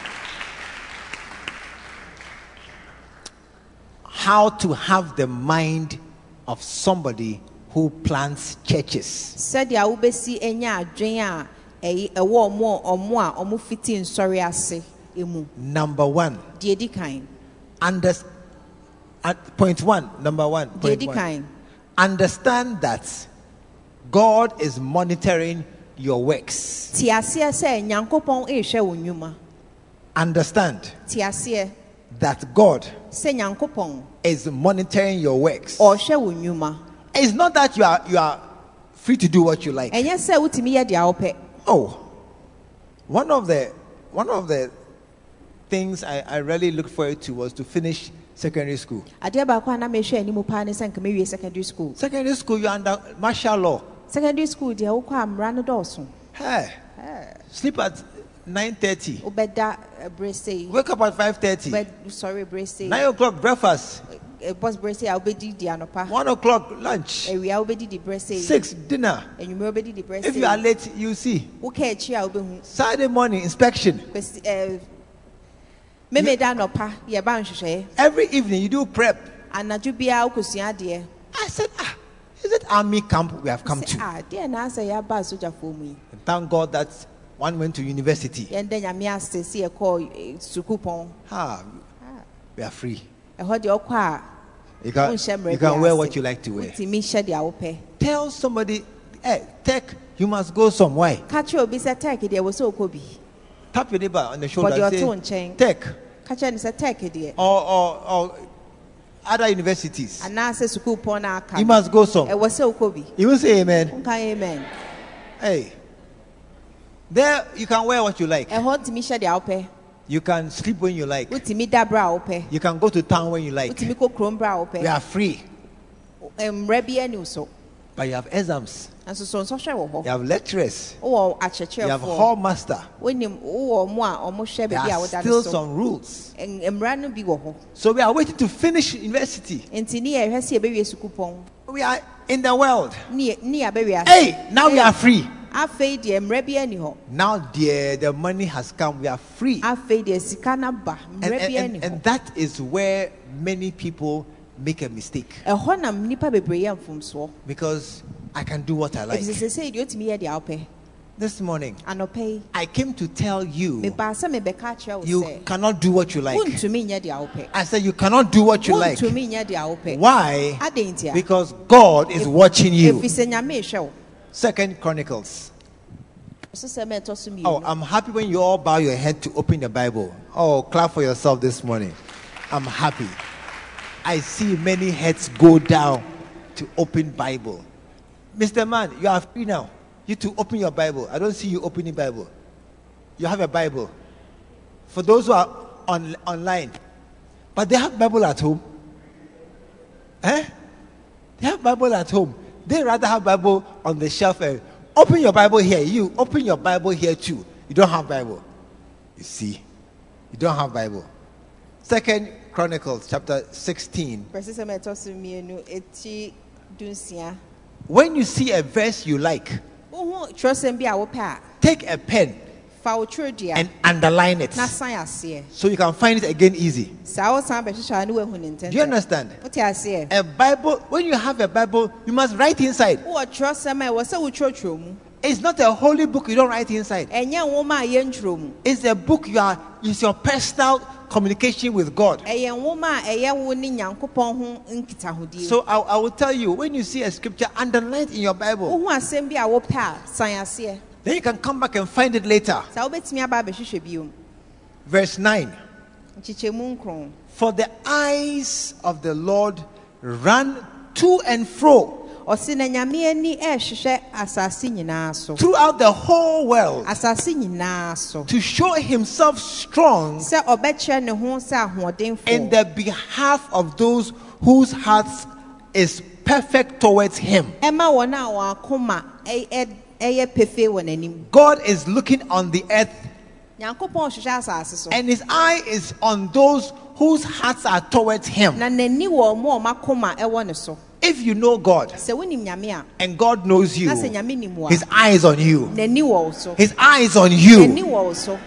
How to have the mind of somebody who plants churches. sɛdeɛ wobɛsi anya adwen a ɛyi- ɛwɔ ɔmo a ɔmo a ɔmo fiti nsɔre ase emu Number one, di kan under, point one, number one, di kan understand that God is monitoring your works. te aseɛ sɛ nyankopɔn ehwɛ wo nnwuma Understand te aseɛ that God nyankopɔn is monitoring your works. wo nnwuma It's not that you are you are free to do what you like. ɛnyɛ sɛ wotumi yɛ deɛ Oh, one of the one of the things I, I really looked forward to was to finish secondary school. adeɛ baako a na mehwɛ anim paa ne sɛ nka mewie secondary school Secondary school, you're under martial law. secondary school a mmara no dɔɔso Hey, sleep at nine thirty. wobɛda eh, berɛ Wake up at five thirty. wobɛsɔre berɛ sei Nine o'clock breakfast. Eh, bɔs berɛ sei a wobɛdi di anɔpa One o'clock lunch. berɛ sei Six dinner. anwummerɛ wobɛdidi berɛ If you are late, you see. akyi a wobɛhu Saturday morning inspection. Kwasi- eh, memeda anɔpa yɛba nhwehwɛeɛ Every evening you do prep. anadwo biara wokɔsua adeɛ I said, ah, is it army camp we have come to? "Ah, deɛ na asɛ yɛaba asogyafoɔ mu yi And thank God that one went to university. yɛndɛ nyame ase sɛ yɛkɔɔ eh, sukuu pɔn Ah, we are free. Ɛhɔ deɛ ɔkɔ a You can, you can wear what you like to wear. wotumi hyɛ deɛ wopɛ Tell somebody, hey, tech, you must go somewhere. ka kyerɛ obi sɛ tek deɛ wɔ sɛ wokɔ Tap your neighbor on the shoulder and say, tech, ka kyerɛ no sɛ tek deɛ or, or, or other universities. anaasɛ sukuu pɔn no aka You must go some. ɛwɔ sɛ wokɔ bi You will say amen. amen Hey, there you can wear what you like. Ɛhɔ ntumi hyɛ deɛ wopɛ You can sleep when you like. wotumi da berɛ a wopɛ You can go to town when you like. wotumi kɔ kurom berɛ a We are free, mmerɛ bi ani wo so but you have exams. nso so nsɔhwɛ wɔ You have lecturers. You have hall master. wonim wowɔ mo a ɔmo hwɛ There are still some rules. Ɛn- mmara no bi wɔ hɔ So we are waiting to finish university. nti ne yɛhwɛ sɛ yɛbɛwie sukuu pɔn We are in the world. ne yɛ- ne yɛabɛwie ase Hey, now we are free. Afei deɛ mmerɛ bi ani hɔ Now, dear, the money has come. We are free. afei deɛ sika no ba And, mmerɛ bi ani and that is where many people make a mistake ɛhɔ nnipa bebree yɛ mfomsoɔ because I can do what I like. ɛfisɛ sɛ sɛ deɛ wotumi yɛ deɛ wopɛ This morning, I came to tell you mebaa sɛ mebɛka akyerɛ wo you cannot do what you like. I said you cannot do what you like. wontumi nyɛ deɛ wopɛ Why? Because God is watching you. Ɛfisɛ nyame ehwɛ wo Second Chronicles. so sɛ mɛtɔ so Oh, I'm happy when you all bow your head to open the Bible. Oh, clap for yourself this morning. I'm happy. I see many heads go down to open Bible. Mr. Man, you are free now. You to open your Bible. I don't see you opening Bible. You have a Bible. For those who are on, online, but they have Bible at home. Eh? They have Bible at home. They rather have Bible on the shelf. eh, Open your Bible here. You open your Bible here too. You don't have Bible. You see, you don't have Bible. Second Chronicles chapter 16. pɛ sɛ sɛ mɛtɔ so mmienu ɛti dunsia When you see a verse you like, wohu twerɛsɛm bi a wopɛ take a pen fa wo twerɛdua and underline it na san aseɛ so you can find it again easy. saa wo san bɛhwehwɛ a ne woahu Do you understand? A Bible, when you have a Bible, you must write inside. wowɔ twerɛsɛm a ɛwɔ sɛ wotwerɛtwerɛ mu It's not a holy book you don't write inside. ɛnyɛ nwoma a It's a book you are, it's your personal communication with God. ɛyɛ nwoma a ɛyɛ wo ne nyankopɔn ho nkitahodie So I, I will tell you when you see a scripture, underline in your Bible. Wohu asɛm bi a wopɛ a san aseɛ Then you can come back and find it later. saa wobɛtumi aba abɛhwehwɛ bio Verse 9 For the eyes of the Lord run to and fro ɔse na nyame ani ɛrehwehwɛ asase nyinaa so. throughout the whole world asase nyinaa so. to show himself strong sɛ ɔbɛkyerɛ ne ho sɛ ahoɔdenfoɔ. in the behalf of those whose hearts is perfect towards him. God is looking on the earth nyankopɔn hwehwɛ asase so and his eye is on those whose hearts are towards him. na n'ani wɔ ɔmo a ɔmo akoma ɛwɔ ne so If you know God sɛ wonim nyame a and God knows you, na sɛ nyame nim wo a his eye is on you. n'ani wɔ wo so His eye is on you. wɔ wo so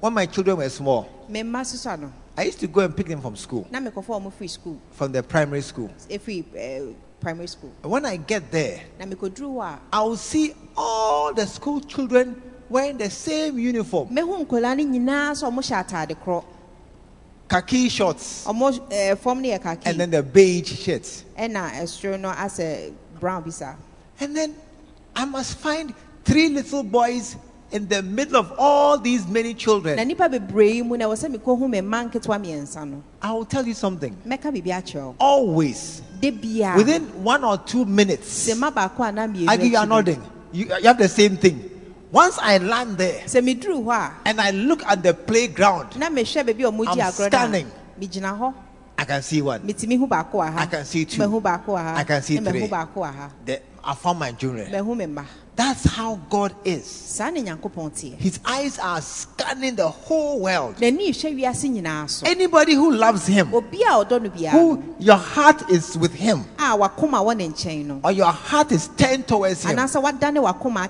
When my children were small, me mma sosa no I used to go and pick them from school, na mekɔfa ɔmo firi school from the primary school. Eh, primary school. When I get there, na mekɔduru hɔ a I will see all the school children wearing the same uniform. Mehu nkɔlaa no nyinaa sɛ ɔmo hyɛ ataade korɔ. Khaki shorts ɔmo ɛɛ fam no yɛ kaki and then the beige shirts. ɛna ɛsoro no asɛ brown bi saa And then I must find three little boys in the middle of all these many na children. nipa bebree mu na ɛwɔ sɛ mekɔhu me mma nketewa mmiɛnsa no I will tell you something. mɛka biribi akyerɛ Always, within one or two minutes, sɛ mma baako a mmienu I give you akyi a no, nodding. You, you have the same thing. Once I land there sɛ meduru hɔ and I look at the playground, a na mehwɛ baabi a ɔmo I'm gye agorɔ no scanning. a megyina hɔ I can see one. metumi hu baako wɔ I can see two. mahu baako wɔ I can see three. mahu baako wɔ I found my children. mahu me mma That's how God is. saa ne nyankopɔn teɛ His eyes are scanning the whole world. n'ani hwɛ wiase nyinaa so. Anybody who loves Him, obi a ɔdɔ no biara who your heart is with Him, a wakoma wɔ ne nkyɛn no. or your heart is turned towards Him,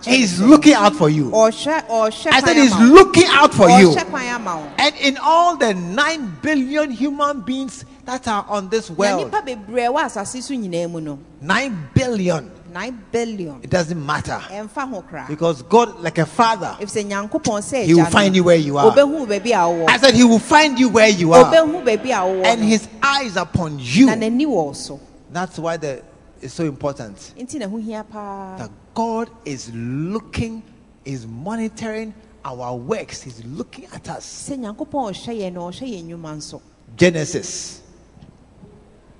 He's looking out for you. I said He's looking out for you. ɔhwɛ kwan ama wo. And in all the nine billion human beings that are on this world, nipa bebree wɔ asase so nyinaa mu no. nine billion, nine billion It doesn't matter. ɛmfa ho koraa Because God, like a father, ɛfisɛ nyankopɔn sɛ He will find you where you are. obɛhu baabi a wowɔ I said He will find you where you are. obɛhu baabi a wowɔ And. His eyes upon you. n'ani wɔ wo so That's why the, it's so important nti na ho hia paa that God is looking, is monitoring our works. He's looking at us. sɛ nyankopɔn ɔhwɛ yɛn na ɔhwɛ yɛn nnwuma nso Genesis.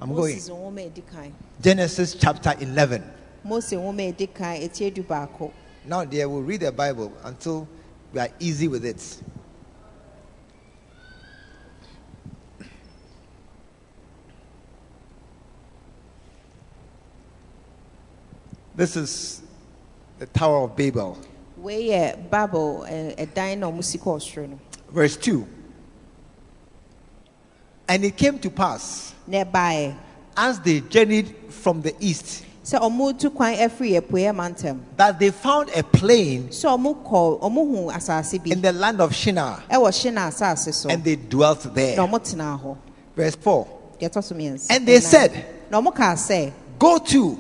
I'm going. moses nwoma a ɛdi kan Genesis chapter 11. Mose nwoma a ɛdi kan ɛti edu baako Now, dear, we'll read the Bible until we are easy with it. This is the Tower of Babel, wei yɛ bible ɛ- ɛdan na si kɔ ɔsoro no verse 2. And it came to pass as they journeyed from the east sɛ ɔmo tu kwan afiri apueɛ that they found a plain sɛ ɔmo kɔ ɔmo hu asase bi in the land of Shinar. ɛwɔ hye na asase so. And they dwelt there. ɔmo tena hɔ. Verse 4. yɛtɔ so mmiɛnsa And they said, na ɔmo kaa Go to,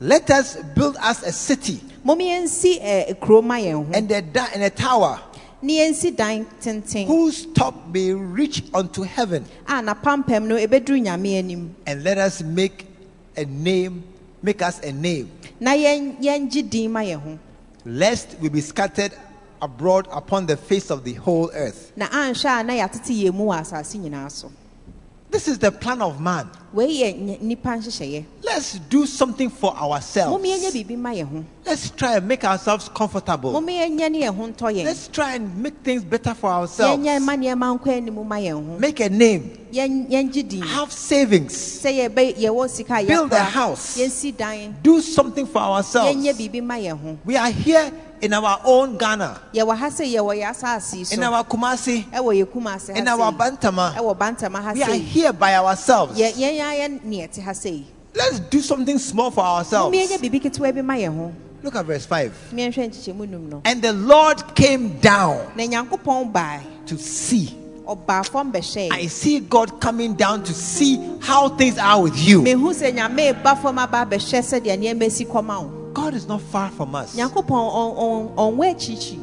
let us build us a city. Mom yɛnsi ɛ kuro ma yɛn ho. And a, da- and a tower ne yɛnsi dan tenten. whose top may reach unto heaven, a napampam no ebeduru nyame anim. And let us make a name, make us a name, na yɛn yɛngye din ma yɛn ho lest we be scattered abroad upon the face of the whole earth. This is the plan of man. wei yɛ ny- nipa nhyehyɛeɛ Let's do something for ourselves. mom yɛnyɛ biribi ma yɛn ho Let's try and make ourselves comfortable. mom yɛnyɛ ne yɛn ho ntɔ yɛn Let's try and make things better for ourselves. yɛnyɛ ma nneɛma nkɔ anim ma yɛn ho Make a name. Have savings. sɛ yɛbɛ yɛwɔ sika a Build a house. Do something for ourselves. yɛnyɛ biribi ma yɛn ho We are here in our own Ghana, yɛwɔ ha sɛ yɛwɔ yɛ asase yi in our Kumasi, ɛwɔ yɛ kum in our. Bantama. ɛwɔ bantama ha We are here by ourselves. Yɛ- yɛn ara yɛ ne yɛte Let's do something small for ourselves. mom yɛnyɛ biribi ketewa bi ma yɛn ho Look at verse 5. miɛnhwɛ nkyekyɛmu num no And the Lord came down to see. I see God coming down to see how things are with you. Mehu sɛ nyame ba fam aba abɛhwɛ sɛdeɛ nneɛma si kɔma wo God is not far from us.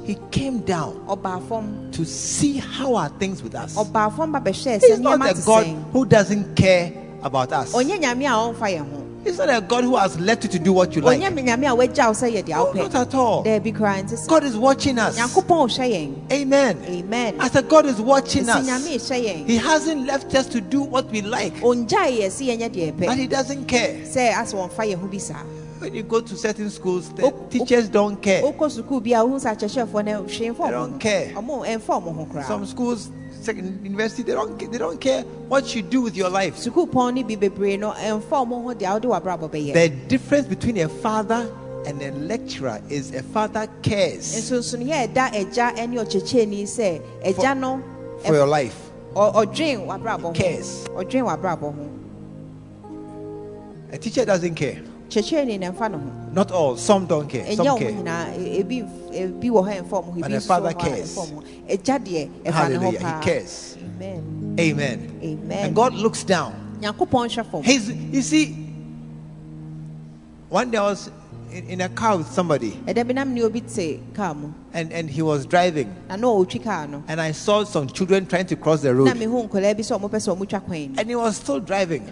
He came down to see how are things with us. ɔbaa fam ba He's not a God who doesn't care about us. ɔnyɛ nyame a ɔmfa yɛn ho He's not a God who has left you to do what you like. ɔnyɛ nyame a wagya wo sɛ yɛde oh, No, not at all. daabi koraa nte sɛ God is watching us. nyankopɔn ɔhwɛ yɛn Amen. amen I said, God is watching us. He hasn't left us to do what we like, ɔngyae yɛ sɛ yɛnyɛ deɛ but He doesn't care. Sɛ asɛ wɔmfa yɛn ho bi saa When you go to certain schools, the O- teachers don't care. wokɔ sukuu bi a wohu sɛ akyerɛkyerɛfoɔ no hwee mfa They don't care. ɔmo ɛmfa ɔmo ho Some schools, second university, they don't they don't care what you do with your life. sukuu pɔn no bi bebree no ɛmfa ɔmo ho deɛ wode w'abrabɔ bɛyɛ The difference between a father and a lecturer is a father cares nsonsonoyɛ ɛda agya ne ɔkyekyɛni sɛ agya no for your life. w'abrabɔ ho Cares. ɔdwen w'abrabɔ ho A teacher doesn't care. Kyekyerɛni na ɛmfa ne ho Not all. Some don't care. Some care. nyinaa ebi ebi wɔ hɔ ɛmfa ɔmo ho But ebi the father wɔ hɔ a cares. ɛmfa ɔmo ho agya deɛ ɛfa ne ho Hallelujah. He cares. amen Amen. amen And God looks down. He's, you see, one day I was in, in a car with somebody ɛda bi nam ne obi te kaa mu and, and he was driving na na ɔretwi kaa no and I saw some children trying to cross the road mehu nkɔlaa bi sɛ ɔmo pɛ sɛ ɔmo twa kwan no and he was still driving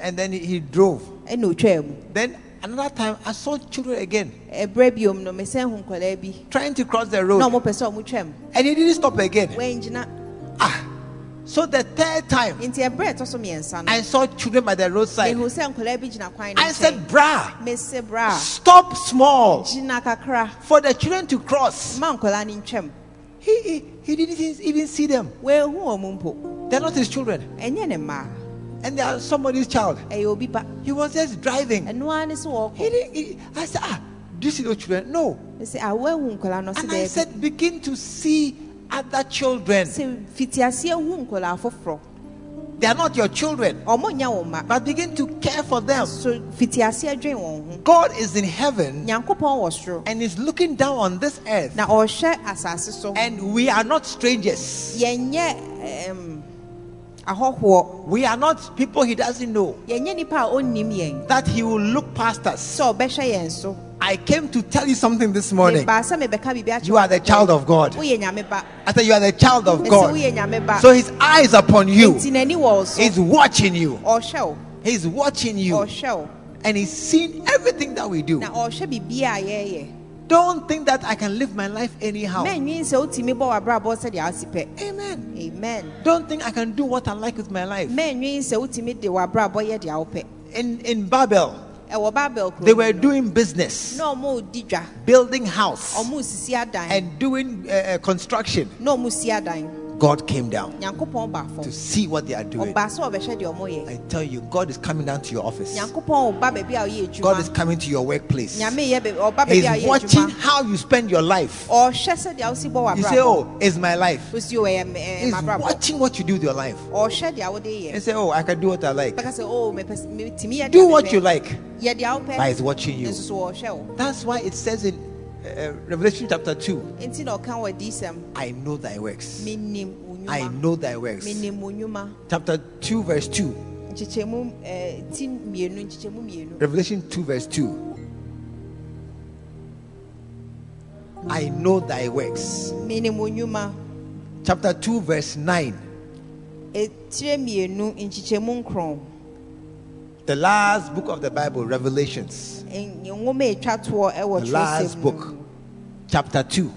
na ɔda so kɔ and then he, he drove. ɛna otwaa mu Then another time I saw children again ɛbrɛ biom no mesɛ hu nkɔlaa bi trying to cross the na road. Ɔmo pɛ sɛ ɔmo twam and he didn't stop again. Ah, so the third time nti ɛbrɛ ɛtɔ so mmiɛnsa no I saw children by the roadside. mehu sɛ nkɔlaa bi gyina kwan no I said, Brah, mese bra. stop small gyina kakra. for the children to cross. ma nkɔlaa no ntwam He, he, he didn't even see them. wɔahu ɔmo mpo They're not his children. ɛnyɛ ne mmaa And they are somebody's child. ɛyɛ obi ba He was just driving. ɛno ara ne sɛ He didn't, he- I said, ah, do you see those children? No. ɛsɛ a wɔahu nkɔlaa no ɔse And I said, begin to see other children. sɛ fitiaseɛ hu nkɔlaa foforɔ They are not your children, ɔmo nyɛ wo ma but begin to care for them. so fitiaseɛ dwen wɔn ho God is in heaven nyankopɔn wɔ soro and is looking down on this earth. na ɔhwɛ asase so And we are not strangers. Ahɔhoɔ We are not people he doesn't know. yɛnyɛ nipa a ɔnnim yɛn That he will look past us. sɛ ɔbɛhwɛ yɛn so I came to tell you something this morning. mebaa sɛ mebɛka biribi akyerɛ You are the child of God. woyɛ nyame ba I said you are the child of God. woyɛ nyame ba So his eyes upon you. nti n'ani wɔ wo so He's watching you. He's watching you. And he's seen everything that we do. Na ɔhwɛ biribiaa a yɛyɛ Don't think that I can live my life anyhow. mɛnwen sɛ wotumi bɔ w'abrabɔ sɛdeɛ wosi pɛ Amen. amen. Don't think I can do what I like with my life. mɛnwen sɛ wotumi de w'abrabɔ yɛ deɛ wopɛ In in Babel, they were doing business, na ɔmo di building house, adan and doing uh, uh, construction. Na ɔmo si adan God came down to see what they are doing. ɔbaa sɛ ɔbɛhwɛ deɛ ɔmo yɛ I tell you, God is coming down to your office. nyankopɔn ɔba baabi a ɔyɛ God is coming to your workplace. nyame yɛ baabi ɔba baabi He's watching how you spend your life. ɔhwɛ sɛdeɛ wosi bɔ You say, "Oh, it's my life." wosi o oh, ɛyɛ ɛɛ He's watching what you do with your life. ɔhwɛ deɛ wode You yɛ say, "Oh, I can do what I like." bɛka sɛ oh, o mepɛ Do what you like. yɛ deɛ wopɛ But He's watching you. nso so ɔhwɛ wo That's why it says in uh, Revelation chapter 2 nti na ɔka wɔ adiyisɛm I know thy works. I know thy works. menim wo nnwuma Chapter 2, verse 2. nkyekyɛmu ɛɛ ti mmienu nkyekyɛmu mmienu Revelation 2, verse 2. I know thy works. menim wo nnwuma Chapter 2, verse 9. etire mmienu nkyekyɛmu nkron The last book of the Bible, Revelations. N- nwoma a etwa toɔ ɛwɔ The last book. Chapter 2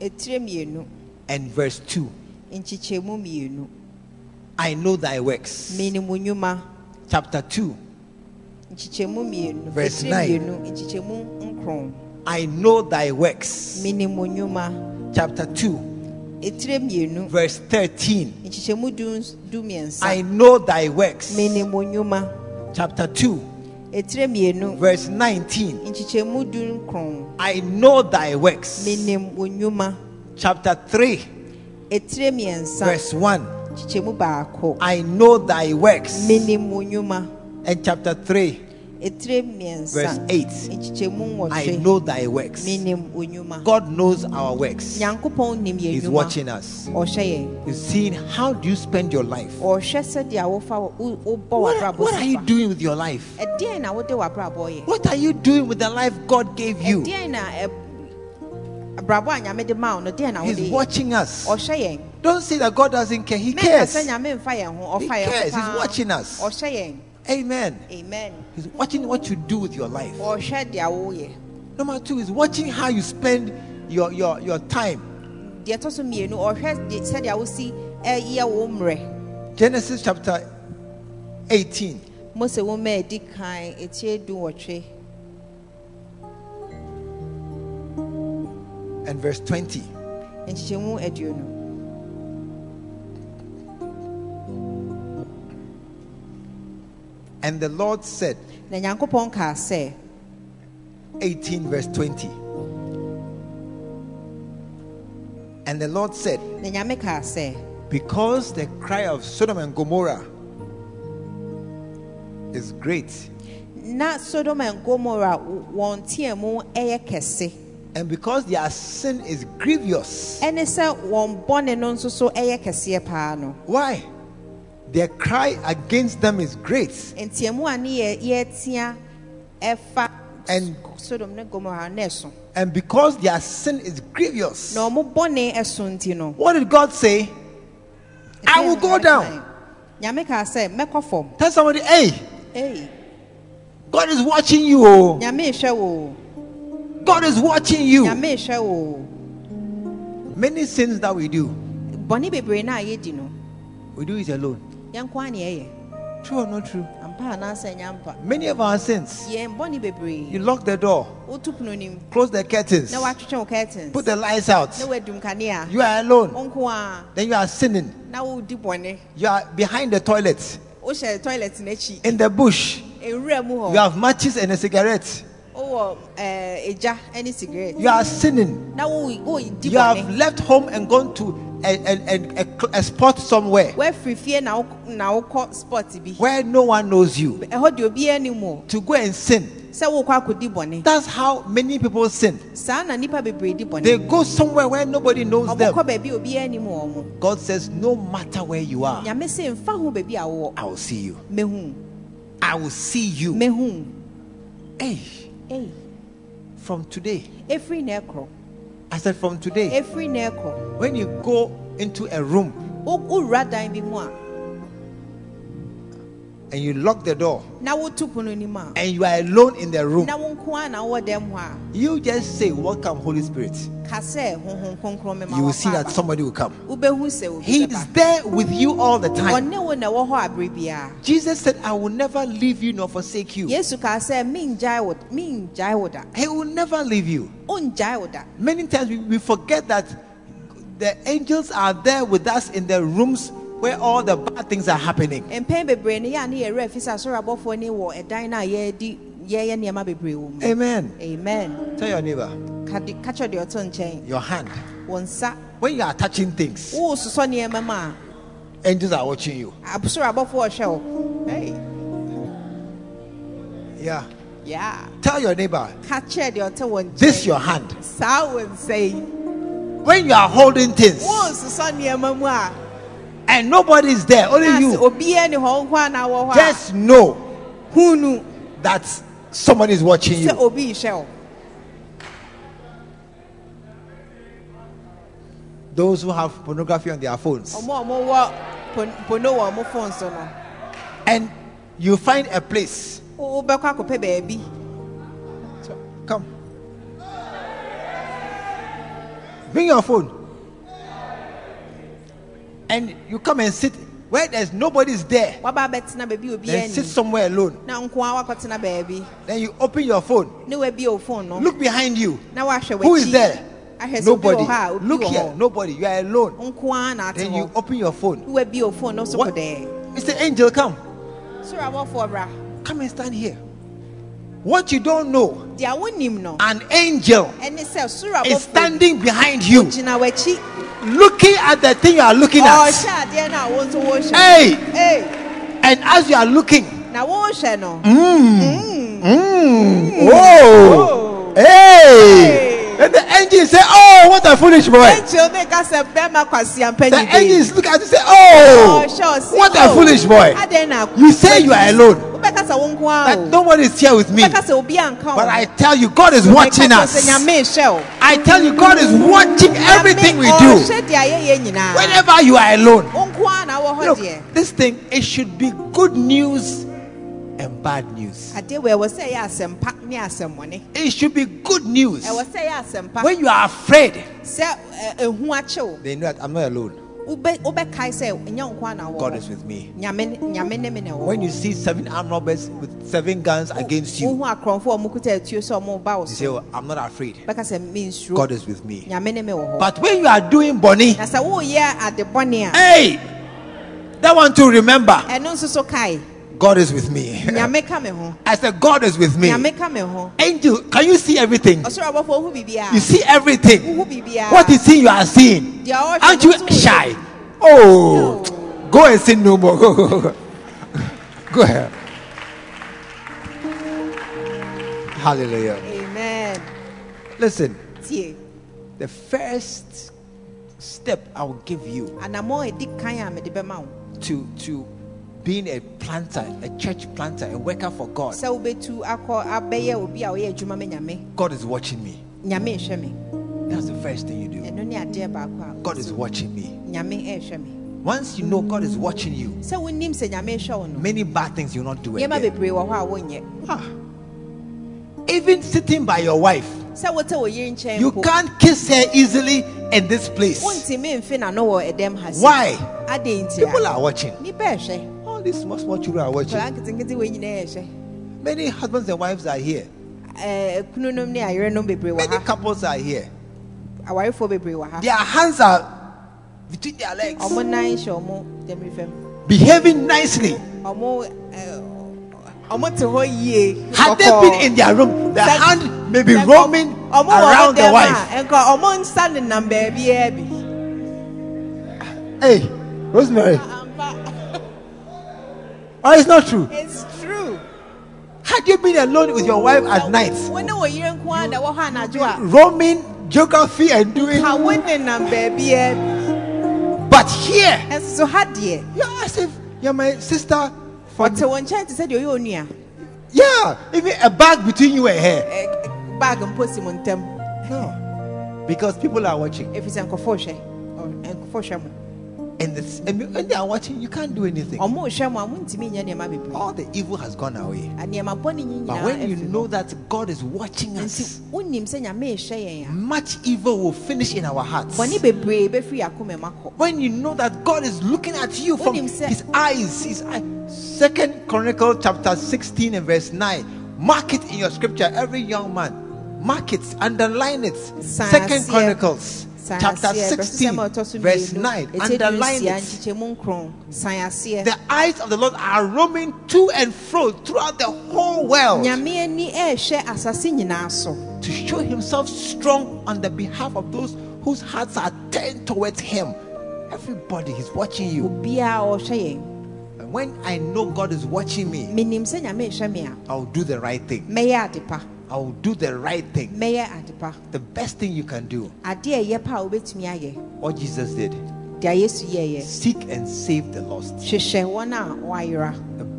etire and verse 2. nkyekyɛmu mmienu I know thy works. menim wo nnwuma Chapter 2. nkyekyɛmu mmienu Verse nine. mmienu nkyekyɛmu nkron I know thy works. menim wo nnwuma Chapter 2, etire verse 13. nkyekyɛmu du du mmiɛnsa I know thy works. Chapter 2, etire mmienu verse 19. nkyekyɛmu du nkron I know thy works. Chapter 3, verse 1. I know thy works. And chapter 3, etire mmiɛnsa verse 8. nkyekyɛmu I know thy works. menim wo nnwuma God knows our works. nyankopɔn nim yɛn He's watching us. He's seeing how do you spend your life. ɔhwɛ sɛdeɛ wofa wo- wo- What, what are you doing with your life? ɛdeɛn na wode w'abrabɔ yɛ What are you doing with the life God gave you? ɛdeɛn na ɛ- abrabɔ a nyame de ma wo no deɛn na He's watching us. Don't say that God doesn't care. He cares. sɛ nyame mfa yɛn He cares. He's watching us. Amen. amen He's watching what you do with your life. ɔhwɛ deɛ woyɛ Number two is watching how you spend your, your, your time. deɛ ɛtɔ so mmienu ɔhwɛ de- sɛdeɛ wosi ɛyɛ wo mmerɛ Genesis chapter 18, mose wo mma adi kan ɛtie du wɔtwe and verse 20. And the Lord said, na nyankopɔn kaa sɛ 18 verse 20. And the Lord said, na nyame kaa sɛ Because the cry of Sodom and Gomorrah is great, na sodom and gomora wɔn teamu ɛyɛ and because their sin is grievous, ɛne sɛ wɔn bɔne no nso so ɛyɛ kɛseɛ paa no why? Their cry against them is great, nteamu a ne yɛ yɛtea ɛfa And- sodom ne gomora no ɛso and because their sin is grievous. na ɔmo bɔne ɛso nti no What did God say? I will go down. nyame kaa sɛ mɛkɔ fam Tell somebody, hey, God is watching you. oh. nyame hwɛ wo God is watching you. nyame hwɛ wo Many sins that we do, bɔne bebree no a yɛdi no we do it alone. Yɛnko a ne ɛyɛ True or not true? ampa anaasɛ ɛnyɛ ampa Many of our sins, yɛn bɔne you bebree lock the door, wotu pono nim close the curtains, na watwetwe wo curtains put the lights out. na wadum kanea You are alone. wonko a Then you are sinning. na wodi bɔne You are behind the toilet, wohyɛ toilet n'akyi in the bush. nwura mu You hɔ have matches and a cigarette. wowɔ ɛɛ, egya ne cigarette You are sinning. na wo- wodi You have bɔne left home and gone to a, a, a, a, spot somewhere woafiri fie na wo- na wokɔ sport bi where no one knows you ɛhɔ deɛ obiara nim o to go and sin. sɛ wokɔ akɔdi bɔne That's how many people sin. saa na nnipa bebree di They go somewhere where nobody knows them. baabi a obiara anim wɔ mo God says, No matter where you are, nyame se mfa ho baabi a wowɔ I will see you. I will see you. Hey, ei from today. Every ɛkorɔ I said, From today. When you go into a room and you lock the door na woto pono nim a and you are alone in the room, na wo nko a na wowɔ dɛm hɔ a you just say, Welcome, Holy Spirit. ka sɛ honhom kronkron mema You will see that somebody will come. wobɛhu sɛ obi He is there with you all the time. ɔne wo na ɛwɔ hɔ abere biara Jesus said, I will never leave you nor forsake you. yesu kaa sɛ mengyae wo mengyae wo da He will never leave you. Many times we, we forget that the angels are there with us in the rooms where all the bad things are happening. mpɛn bebree no yɛ a ne yɛwerɛ fi sɛ asɔre abɔfoɔ ne wɔ ɛdan no a yɛdi yɛyɛ nneɛma bebree wɔ mu Amen. amen Tell your neighbor, ka de- ka kyerɛ deɛ ɔto nkyɛn your hand. When you are touching things, wososɔ nneɛma mu a angels are watching you. asɔre abɔfoɔ ɔhwɛ wo Hey, Yeah. yeah. Tell your neighbor, ka kyerɛ deɛ ɔte wɔ nkyɛn this your hand. saa wo nsa yi When you are holding things and nobody is there, only you, obiara ne hɔ nko a na wɔ hɔ a just know hunu that someone is watching you. obi rehwɛ wo Those who have pornography on their phones ɔmo a ɔmowɔ pon- pono wɔ ɔmo phone so no and you find a place. wo- wobɛkɔ akɔpɛ baabi Come. Bring your phone. And you come and sit where there's nobody's there. waba abɛtena baabi a obiara Then sit somewhere alone. na nko a wakɔtena baabi Then you open your phone. ne wabie wo phone no Look behind you. Who is there? ahwɛ sɛ obi Nobody. wɔ hɔ a obi Look here. Nobody. You are alone. nko a na ate Then you open your phone. ne wabie wo phone no so What? Mr. Angel, come. soro abɔfoɔ bra Come and stand here. What you don't know, deɛ wonim no. an angel ɛne sɛ soro is standing behind you, looking at the thing you are looking at. ɔhyɛ adeɛ no a wo nso wohyɛ Hey! Hey, And as you are looking, na wohyɛ no. Mm. Oh. Hey. And the angel say, Oh, what a foolish boy. ɛnkyɛw ne ka sɛ bɛrima kwasiampa The angels look at you say, Oh, ɔhyɛ what a foolish boy. You say you are alone. wobɛka sɛ wo nko a That nobody is here with me. wobɛka sɛ obi anka wo But I tell you, God is watching us. sɛ nyame hyɛ wo I tell you, God is watching everything we do. ayɛyɛ nyinaa Whenever you are alone. wo nko a na wɔ hɔ Look, this thing, it should be good news and bad news. adeɛ wɔ ɛwɔ sɛ ɛyɛ asɛmpa ne asɛmmɔne It should be good news. ɛwɔ sɛ ɛyɛ asɛmpa When you are afraid, sɛ ɛ, ehu akyew they know that I'm not alone. wobɛ wobɛkae sɛ ɛnyɛ wo nko a na wɔ God is with me. nyame nyame ne me na ɛwɔ When you see seven armed robbers with seven guns against you, wohu akorɔmfoɔ a ɔmo kuta atuo sɛ ɔmo ba wo you say, oh, I'm not afraid. bɛka sɛ mensuro God is with me. nyame ne me wɔ hɔ But when you are doing bonny, na sɛ woyɛ ade bɔne a hey, that one to remember, ɛno nso so kae God is with me. nyame ka me ho I said, God is with me. nyame ka me ho Angel, can you see everything? ɔsoro abɔfoɔ wohu biribiaa You see everything. What is it you are seeing? Aren't you shy? Oh, go and sin no more. Go, go, go, go. Go ahead. Hallelujah. amen Listen, the first step I will give you anammɔ a ɛdi kan a mede bɛma to to being a planter, a church planter, a worker for God. sɛ wobɛtu akɔ abɛyɛ obi a ɔyɛ adwuma ma nyame God is watching me. nyame nhwɛ me That's the first thing you do. ɛno ne adeɛ baako a God is watching me. nyame ɛhwɛ me Once you know God is watching you, sɛ wonim sɛ nyame hwɛ wo no many bad things you will not do again. bebree wɔ hɔ a wonyɛ Ah. Even sitting by your wife, sɛ wote wo yere nkyɛn you can't kiss her easily in this place. wontimi mfe n'ano wɔ ɛdɛm Why? People are watching. Nnipa ɛhwɛ All these small, small children are watching. nkɔla nketenkete wei nyinaa ɛhwɛ Many husbands and wives are here. Eh, ɛɛ, kununom ne ayerenom bebree wɔ Many couples are here. awarefoɔ bebree wɔ ha Their hands are between their legs, ɔmo nan hyɛ ɔmo dɛm fam behaving nicely. ɔmo ɛɛ, eh, ɔmo te hɔ yie Had they been in their room, the Sɛ- hand may be roaming around the wife. nka ɔmo nsa nenam baabiara bi Hey, Rosemary. Ah, ah, Ampa. Oh, it's not true. it's true Had you been alone with your wife at night, wo ne wo yere nko ara na ɛwɔ hɔ anadwo roaming geography and doing, ka wo nenam but here, so ha deɛ you're as if you're my sister. For ɔte wo nkyɛn te sɛ deɛ ɔyɛ onua yeah, even a bag between you and her. Bag mpo si mo ntam No, because people are watching, sɛ nkɔfoɔ hwɛ Ɔ, nkɔfoɔ hwɛ mo and, and when they are watching, you can't do anything. ɔmo hwɛ mo a montumi nyɛ nneɛma bebree All the evil has gone away. A nneɛma bɔne nyi But when you know that God is watching us, wonim sɛ nyame ɛhwɛ yɛn much evil will finish in our hearts. a bɔne bebree bɛfiri akoma mu akɔ When you know that God is looking at you from His eyes, His eye. Second Chronicle chapter 16 and verse 9. Mark it in your scripture, every young man. Mark it, underline it. Second Chronicles chapter 16 ma ɔtɔ so verse 9. ɛkyɛ Underline it. nkyekyɛmu nkron san aseɛ The eyes of the Lord are roaming to and fro throughout the whole world nyame ani ɛɛhwɛ asase nyinaa so to show Himself strong on the behalf of those whose hearts are turned towards Him. Everybody is watching you. obiara ɔhwɛ yɛn And when I know God is watching me, menim sɛ nyame ɛhwɛ me a I'll do the right thing. Mɛyɛ ade pa I'll do the right thing. mɛyɛ ade pa The best thing you can do, adeɛ a ɛyɛ pa a wobɛtumi ayɛ. What Jesus did, deɛ yesu yɛɛyɛ seek and save the lost.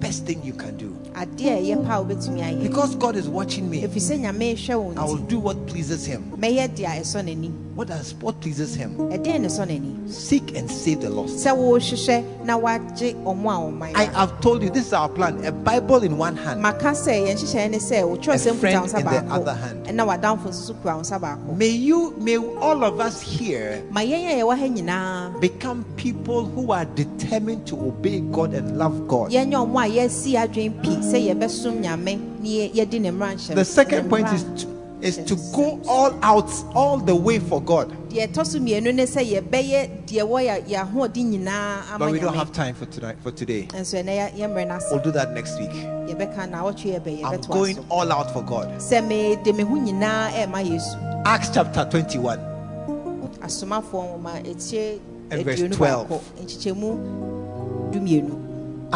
Hwehwɛ wɔn a wɔayera The best thing you can do. adeɛ a ɛyɛ pa a wobɛtumi ayɛ Because God is watching me, ɛfiri sɛ nyame ɛhwɛ I will do what pleases Him. nti mɛyɛ deɛ a ɛsɔ n'ani What does what pleases Him? ɛdeɛn ne ɛsɔ n'ani Seek and save the lost. sɛ wohwehwɛ na woagye ɔmo a I have told you this is our plan. A Bible in one hand. maka sɛ yɛn nhyehyɛeɛ ne sɛ wotwerɛ sɛ A friend in the other hand. ɛna w'adamfo nso so kura wo nsa baako May you, may all of us here ma yɛn a yɛwɔ ha nyinaa become people who are determined to obey God and love God. Yɛnyɛ ɔmo a yɛasi adwene pii sɛ yɛbɛsom nyame ne yɛ- yɛdi ne mmara nhyɛm The second point is to, is to go all out, all the way for God. deɛ ɛtɔ so mmienu ne sɛ yɛbɛyɛ deɛ wɔ yɛ yɛ ahoɔden nyinaa ama But we don't have time for tonight. For today, nso ɛnɛ yɛ- yɛmmerɛ no we'll do that next week. yɛbɛka na awɔtwe yɛbɛ I'm going all out for God. sɛ mede me ho nyinaa ɛma yesu Acts chapter 21. asomafoɔ nwoma ɛtie And verse 12.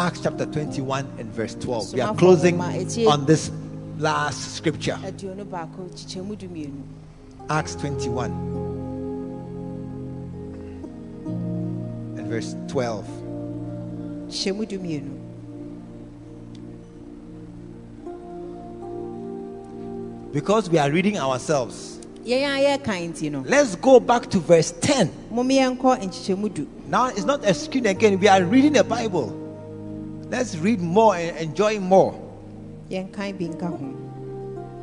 Baako nkyekyɛmu dumienu Acts chapter 21 and verse 12. We are closing for Mama, it's on this last scripture. Acts 21 and verse 12. Because we are reading ourselves, yɛn a yɛrekan nti no let's go back to verse 10. mom yɛnkɔ nkyekyɛmu du Now it's not a screen again, we are reading the Bible. Let's read more and enjoy more. yɛnkan bi nka ho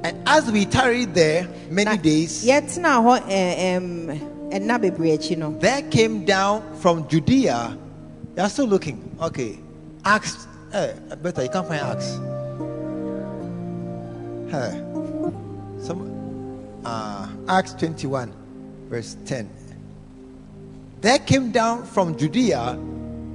And as we tarried there many days, yɛtena hɔ ɛ- ɛm, ɛnna bebree akyi there came down from Judea. You are still looking. Okay. Acts. Eh, better, you can't find Acts. Huh. Some, uh, Acts 21, verse 10. There came down from Judea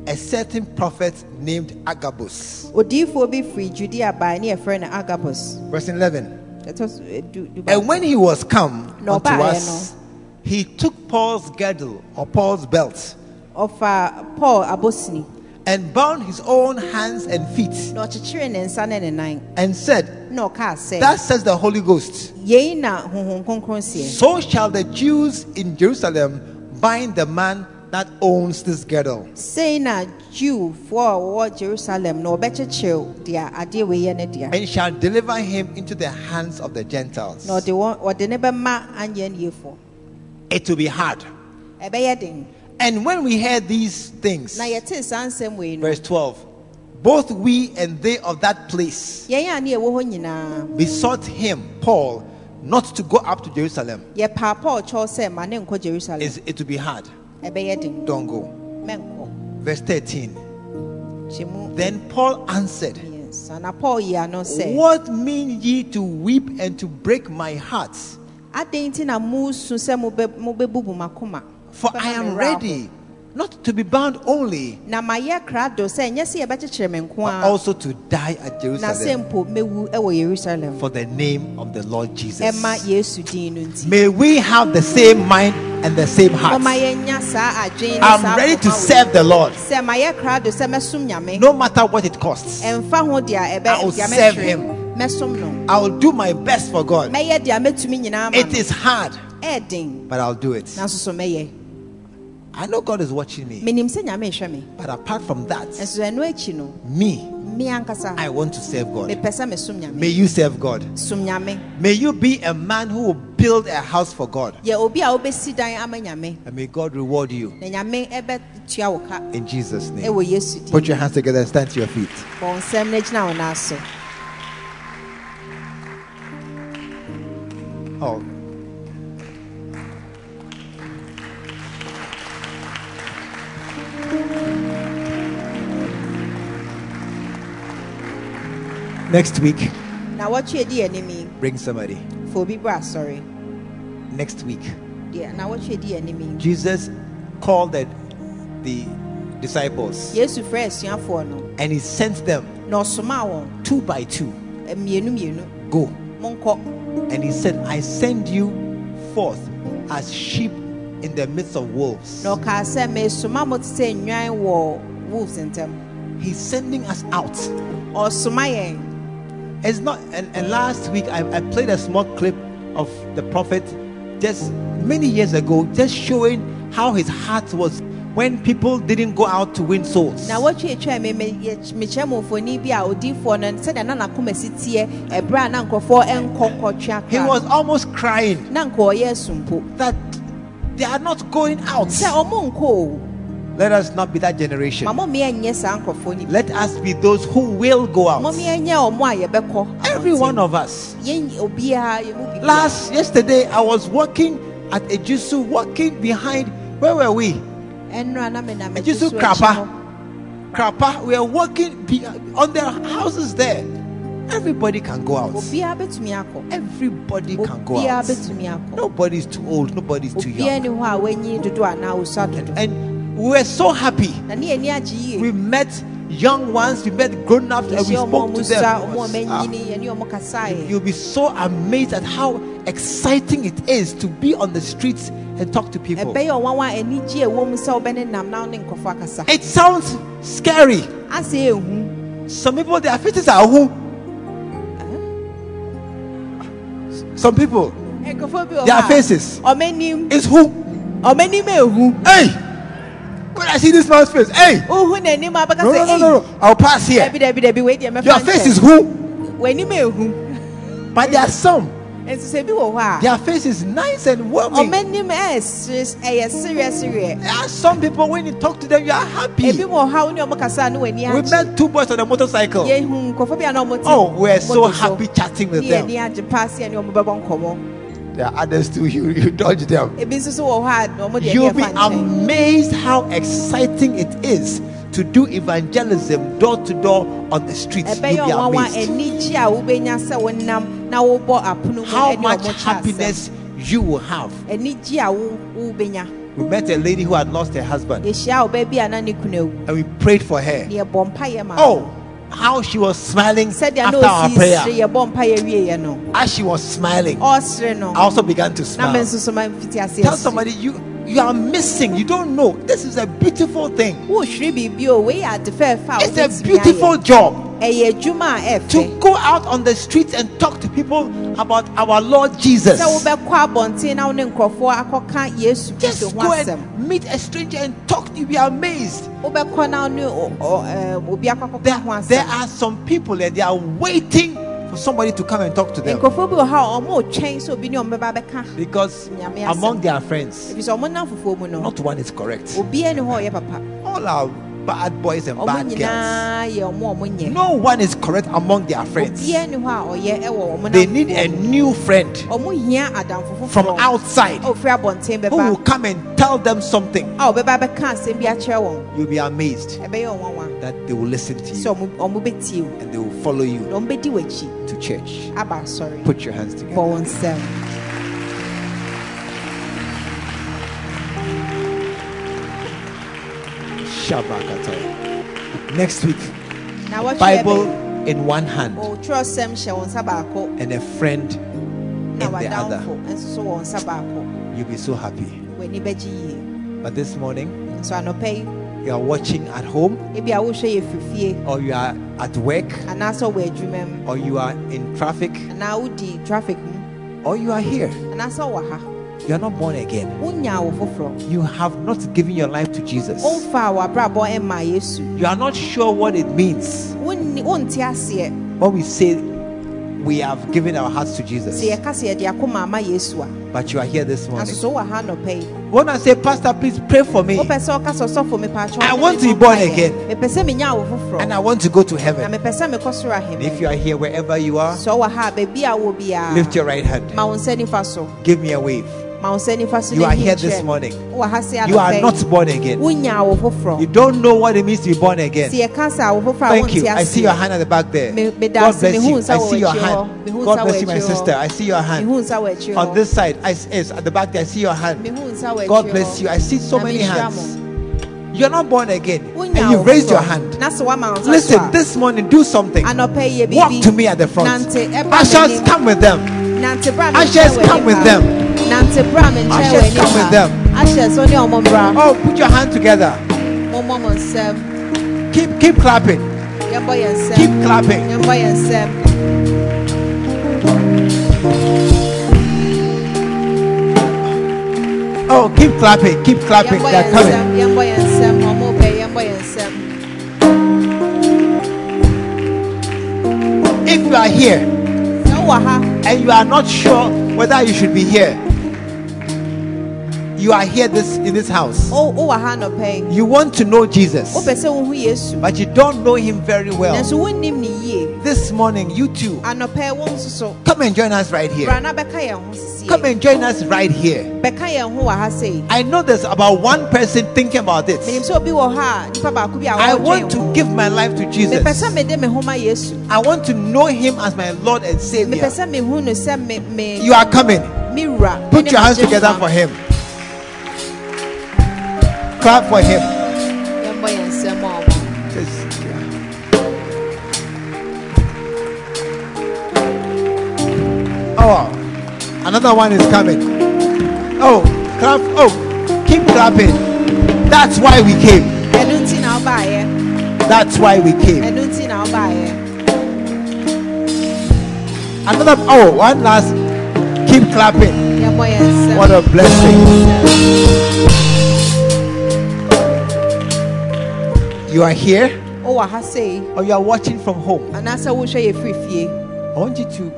a certain prophet named Agabus. odiyifoɔ bi firi judea baa ne yɛfrɛ agabus. Verse 11. ɛtɔ so ɛ, du- du And when he was come Na unto us, he took Paul's girdle or Paul's belt ɔfa paul abosini. and bound his own hands and feet na ɔkyekyere ne nsa ne ne nan. and said, na ɔkaa sɛ Thus says the Holy Ghost, yei na honhom kronkron seɛ so shall the Jews in Jerusalem bind the man that owns this girdle. sei na a wɔwɔ jerusalem na wɔbɛkyekyere deɛ adeɛ wei yɛ ne dea and shall deliver him into the hands of the Gentiles. na ɔde wɔn ɔde ne bɛma anyɛ for. It will be hard. And when we heard these things, na yɛtee saa nsɛm wei no verse 12, both we and they of that place yɛn a ne yɛwɔ hɔ nyinaa besought him, Paul, not to go up to Jerusalem. yɛpaa paul kyɛw sɛ ma ne jerusalem Is it will be hard. Don't go. Verse 13. Then Paul answered, mmiɛnsa na paul yi ano sɛ What mean ye to weep and to break my heart? adɛn nti na musu sɛ mobɛ- mobɛbubu m'akoma For I am ready not to be bound only, na mayɛ krado sɛ nyɛ sɛ yɛbɛkyekyere but also to die at Jerusalem mpo mɛwu wɔ yerusalem for the name of the Lord Jesus. ɛma yesu din no nti May we have the same mind and the same heart. ɔma yɛnya saa adwene ne I'm ready to serve the Lord, sɛ mayɛ krado sɛ mɛsom nyame no matter what it costs. ɛmfa ho deɛ a ɛbɛ I will serve him. I will do my best for God. mɛyɛ deɛ mɛtumi nyinaa ma It is hard, but I'll do it. Nanso so mɛyɛ I know God is watching me. menim sɛ nyame ehwɛ me But apart from that, ɛnso ɛno akyi no me, me I want to serve God. mepɛ sɛ mesom May you serve God. May you be a man who will build a house for God. yɛ obi a wobɛsi dan ama nyame And may God reward you na nyame ɛbɛtua wo ka in Jesus' name. ɛwɔ yesu din Put your hands together and stand to your feet. bɔ wo nsɛm no gyina wo nan so Oh. Next week, na wɔtwe di anim yi bring somebody. fa obi bra asɔre Next week, deɛ na wɔtwe di anim yi Jesus called the, the disciples. Frɛ asuafoɔ no. And he sent them wɔn two by two. eh, Go. And he said, I send you forth as sheep in the midst of wolves. na ɔkaa sɛ mesoma mo te sɛ nnwan wolves ntam He's sending us out. It's not, and, and last week I, I played a small clip of the prophet just many years ago, just showing how his heart was when people didn't go out to win souls. na wɔtwetwa me me- yɛ- mekyerɛ mo mfoni bi a odiifoɔ no sɛdeɛ na nakoma si teɛ ɛberɛ eh, a na nkurɔfoɔ ɛnkɔ He was almost crying na nka ɔyɛ that they are not going out. sɛ ɔmo nkɔ o Let us not be that generation. ma momeɛ nyɛ saa nkurɔfoɔ no bi Let us be those who will go out. momeɛ nyɛ ɔmo a yɛbɛkɔ Every one of us. yɛn obiara yɛ mu bi Last yesterday, I was walking at Ejusu, walking behind. Where were we? ɛnora na menam Ejusu Krapa. Krapa. We are walking on their houses there. Everybody can go out. obiara bɛtumi akɔ Everybody can go out. Nobody's too old. Nobody's too young. ni hɔ a wanyi dodo anaa osua dodo And we were so happy. na ne yɛni agye yie We met young ones. We met grown-ups, and we yɛhyia ɔmo a spoke to them. ɔmo a ɔmo Ah, anyini yɛne ɔmo kasaeɛ You'll be so amazed at how exciting it is to be on the streets and talk to people. ɛbɛyɛ ɔwanwa anigye a ɛwɔ mu sɛ wobɛne nam na wo ne nkɔfo akasa It sounds scary. Some people, their faces are who? Some people, their faces is who? Hey! When I see this man's face, hey! wohu n'anim a bɛka No, no, no, no, no. I'll pass here. Your face is who? w'anim ɛhu But there are some, nso sɛ bi wɔ hɔ their face is nice and warming. ɛyɛ sereɛ sereɛ There are some people, when you talk to them, you are happy. ebi wɔ hɔ a wo ne ɔmo kasa a We met two boys on a motorcycle. yɛhu nkɔfo bi a na ɔmo te Oh, we're so happy chatting with them. Yɛni agye paase ne ɔmo bɛbɔ nkɔmmɔ There are others too, you, you dodge them. ebi nso so wɔ hɔ a na ɔmo deɛ You'll be amazed how exciting it is to do evangelism door to door on the streets. You'll be amazed anigye a wobɛnya sɛ wonam na wobɔ apono mu how much ɔmo kyɛ asɛm. happiness you will have. anigye a wo- wobɛnya We met a lady who had lost her husband yɛhyia ɔbaa bi a na ne kunu awu and we prayed for her. ne yɛbɔ mpayɛ ma Oh, how she was smiling after our prayer. sere yɛbɔ mpayɛ wieɛ no As she was smiling, I also began to smile. nso so ma Tell somebody you you are missing. You don't know. This is a beautiful thing. wohwere biribi o wei yɛ ade fɛɛfɛ a It's a beautiful job. ɛyɛ adwuma a to go out on the streets and talk to people about our Lord Jesus. sɛ wobɛkɔ abɔnten na wo ne nkurɔfoɔ akɔka yesu Just go and meet a stranger and talk. You'll be amazed. wobɛkɔ na wo ne o- o- ɛɛ, obi akɔkɔka There, there are some people and they are waiting for somebody to come and talk to them. Nkurɔfoɔ bi wɔ ha a ɔmo retwɛn sɛ obi ne ɔmo bɛba bɛka. Because among their friends, ɛfiri sɛ ɔmo nam fufuo mu no not one is correct. obiara ne hɔ a ɔyɛ papa. All are bad boys and bad girls. nyinaa yɛ ɔmo a ɔmo nyɛ No one is correct among their friends. obiara ne hɔ a ɔyɛ ɛwɔ ɔmo They need a new friend ɔmo hia adamfo from outside abɔnten who will come and tell them something. a ɔbɛba bɛka asɛm bi akyerɛ wɔn You'll be amazed that they will listen to you ɔmo ɔmo bɛtie wo and they will follow you na ɔmo bɛdi w'akyi to church. Put your hands together. Next week, Bible in one hand ɔtwerɛsɛm hyɛ wɔn nsa baako and a friend in the other. wadamfo nso so wɔn nsa baako You'll be so happy. w'ani bɛgye yie But this morning, yi you are watching at home, ebi a wohwɛ yɛ firi fie or you are at work, anaasɛ wɔ adwuma mu or you are in traffic, anaa wodi traffic mu or you are here. Anaasɛ wɔ ha You are not born again. wonya wo foforɔ You have not given your life to Jesus. womfa a w'abrabɔ ɛma yesu You are not sure what it means Wonni- wonte aseɛ when we say we have given our hearts to Jesus. yɛka sɛ yɛde akoma ama yesu a But you are here this morning. naso so wɔ ha nɔpɛ yi When I say, Pastor, please pray for me, wopɛ sɛ ɔka sɛ ɔsɔfo mepaakyɛ I want to be born again. mepɛ sɛ menya wo foforɔ and I want to go to heaven. mepɛ sɛ mekɔ soro And if you are here, wherever you are, sɛ ɔwɔ ha a baabi a wɔ lift your right hand. ma wo nsa nifa so Give me a wave. Ma wo nsa nifa so You are here this morning. wowɔ ha sɛ You are not born again. wonya wo foforɔ You don't know what it means to be born again. sɛ yɛka sɛ wo foforɔ a Thank you. I see your hand at the back there. God bless you. I see your hand. God bless you, my sister. I see your hand. mehu nsa wɔ akyi On this side, I, yes, at the back there, I see your hand. mehu nsa wɔ God bless you. I see so many hands. You're not born again, and you raised your hand. na sɛ woama wo nsa Listen, this morning, do something. anɔpɛ yi yɛ Walk to me at the front. Ushers, come with them. Ushers, come with them. Ha. Nante bra me nkyɛn wɔ anim come with them. Ushers, wo ne ɔmo mbra. Oh, put your hand together. Mommɔ mo nsɛm. Keep keep clapping. Yɛmbɔ yɛn nsɛm. Keep clapping. Yɛmbɔ yɛn nsɛm. Oh, keep clapping. Keep clapping. They're yɛn coming. nsɛm. Yɛmbɔ yɛn nsɛm. Ɔmo bɛ yɛmbɔ yɛn nsɛm. If you are here Sɛ wowɔ ha and you are not sure whether you should be here, you are here this in this house. Oh, oh, wo- wowɔ ha anɔpɛ yi. You want to know Jesus, Wopɛ sɛ wohu Yesu. but you don't know him very well. Nanso wonnim ne yie. This morning, you too, Anɔpɛ yi wo come and join us right here. na bɛka yɛn ho sisie. Come and join us right here. Bɛka yɛn ho wɔ ha sei. I know there's about one person thinking about this. it. sɛ obi wɔ ha a nipa baako bi a I want to give my life to Jesus. sɛ mede me ho ma Yesu. I want to know him as my Lord and Savior. sɛ mehu no sɛ me me You are coming. Put your hands together for him. Clap for him. Oh, another one is coming. Oh, clap. Oh, keep clapping. That's why we came. That's why we came. Another. Oh, one last. Keep clapping. What a blessing. You are here? Oh, Sei or you are watching from home. anaasɛ wohwɛ yɛ firi fie. I want you to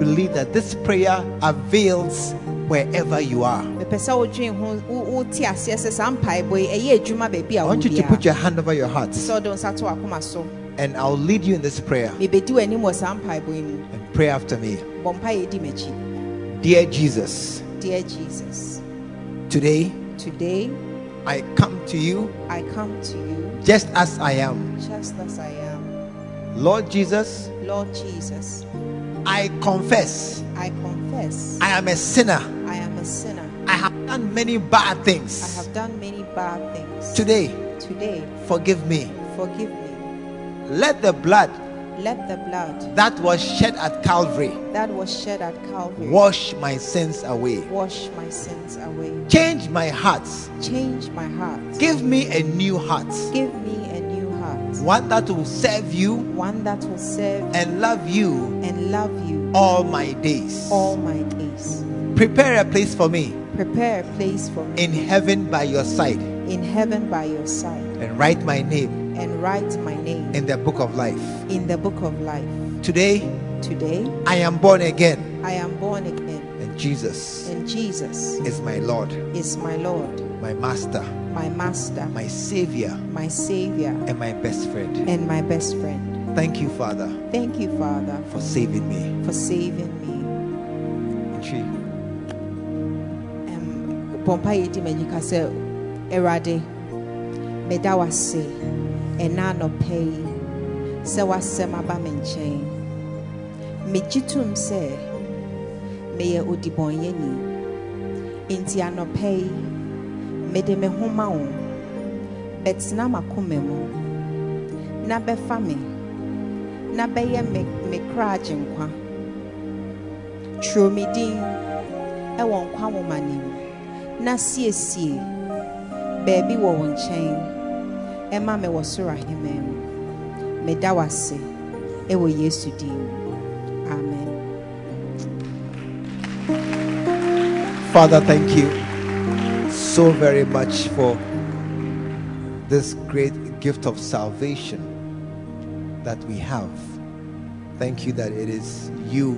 believe that this prayer avails wherever you are. Mepɛ sɛ wodwen ho wo- wote aseɛ sɛ saa mpaebɔ yi ɛyɛ adwuma baabi I want you to put your hand over your heart. Sɛ wode wo nsa to wakoma and I'll lead you in this prayer. Mebɛdi w'anim wɔ saa mpaebɔ yi and pray after me. bɔ mpa yɛ di m'akyi Dear Jesus, dear jesus. today today I come to you i come to you just as I am. just as i am Lord Jesus, lord jesus I confess i confess I am a sinner. i am a sinner I have done many bad things. i have done many bad things Today, today forgive me. forgive me Let the blood let the blood that was shed at Calvary that was shed at calvary wash my sins away. wash my sins away Change my heart. change my heart Give me a new heart. give me a new heart One that will serve you one that will serve and love you and love you all my days. all my days Prepare a place for me prepare a place for me in heaven by your side in heaven by your side and write my name and write my name in the book of life. in the book of life. Today, Today, I am born again I am born again, and Jesus and Jesus is my Lord, is my Lord, my Master, my Master, my Savior, my Savior, and my best friend. and my best friend. Thank you, Father, Thank you, Father, for saving me. for saving me. Nchi, Um, Pompa yedi m'ani ka sɛ Awurade, meda wo ase ɛna anɔpɛ yi sɛ w'asɛm aba me nkyɛn. Megye tom sɛ meyɛ odibɔnyɛni. Enti anɔpɛ yi, mede me ho ma wo. Bɛtena m'akoma mu na bɛfa me na bɛyɛ me me kra agyenkwa. Twerɛ me din ɛwɔ nkwa nwoma no mu na siesie baabi wɔ wo nkyɛn ɛma me wɔ soro ahemman mu meda wo ɛwɔ yesu din. Amen. Father, thank you so very much for this great gift of salvation that we have. Thank you that it is you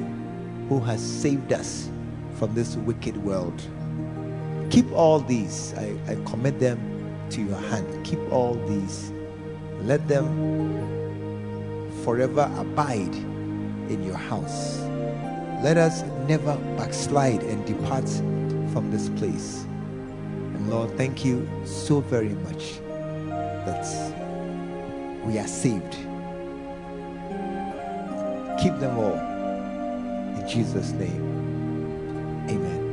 who has saved us from this wicked world. Keep all these, I, I commit them to your hand. Keep all these. Let them forever abide in your house. Let us never backslide and depart from this place. And Lord, thank you so very much that we are saved. Keep them all. In Jesus' name. Amen.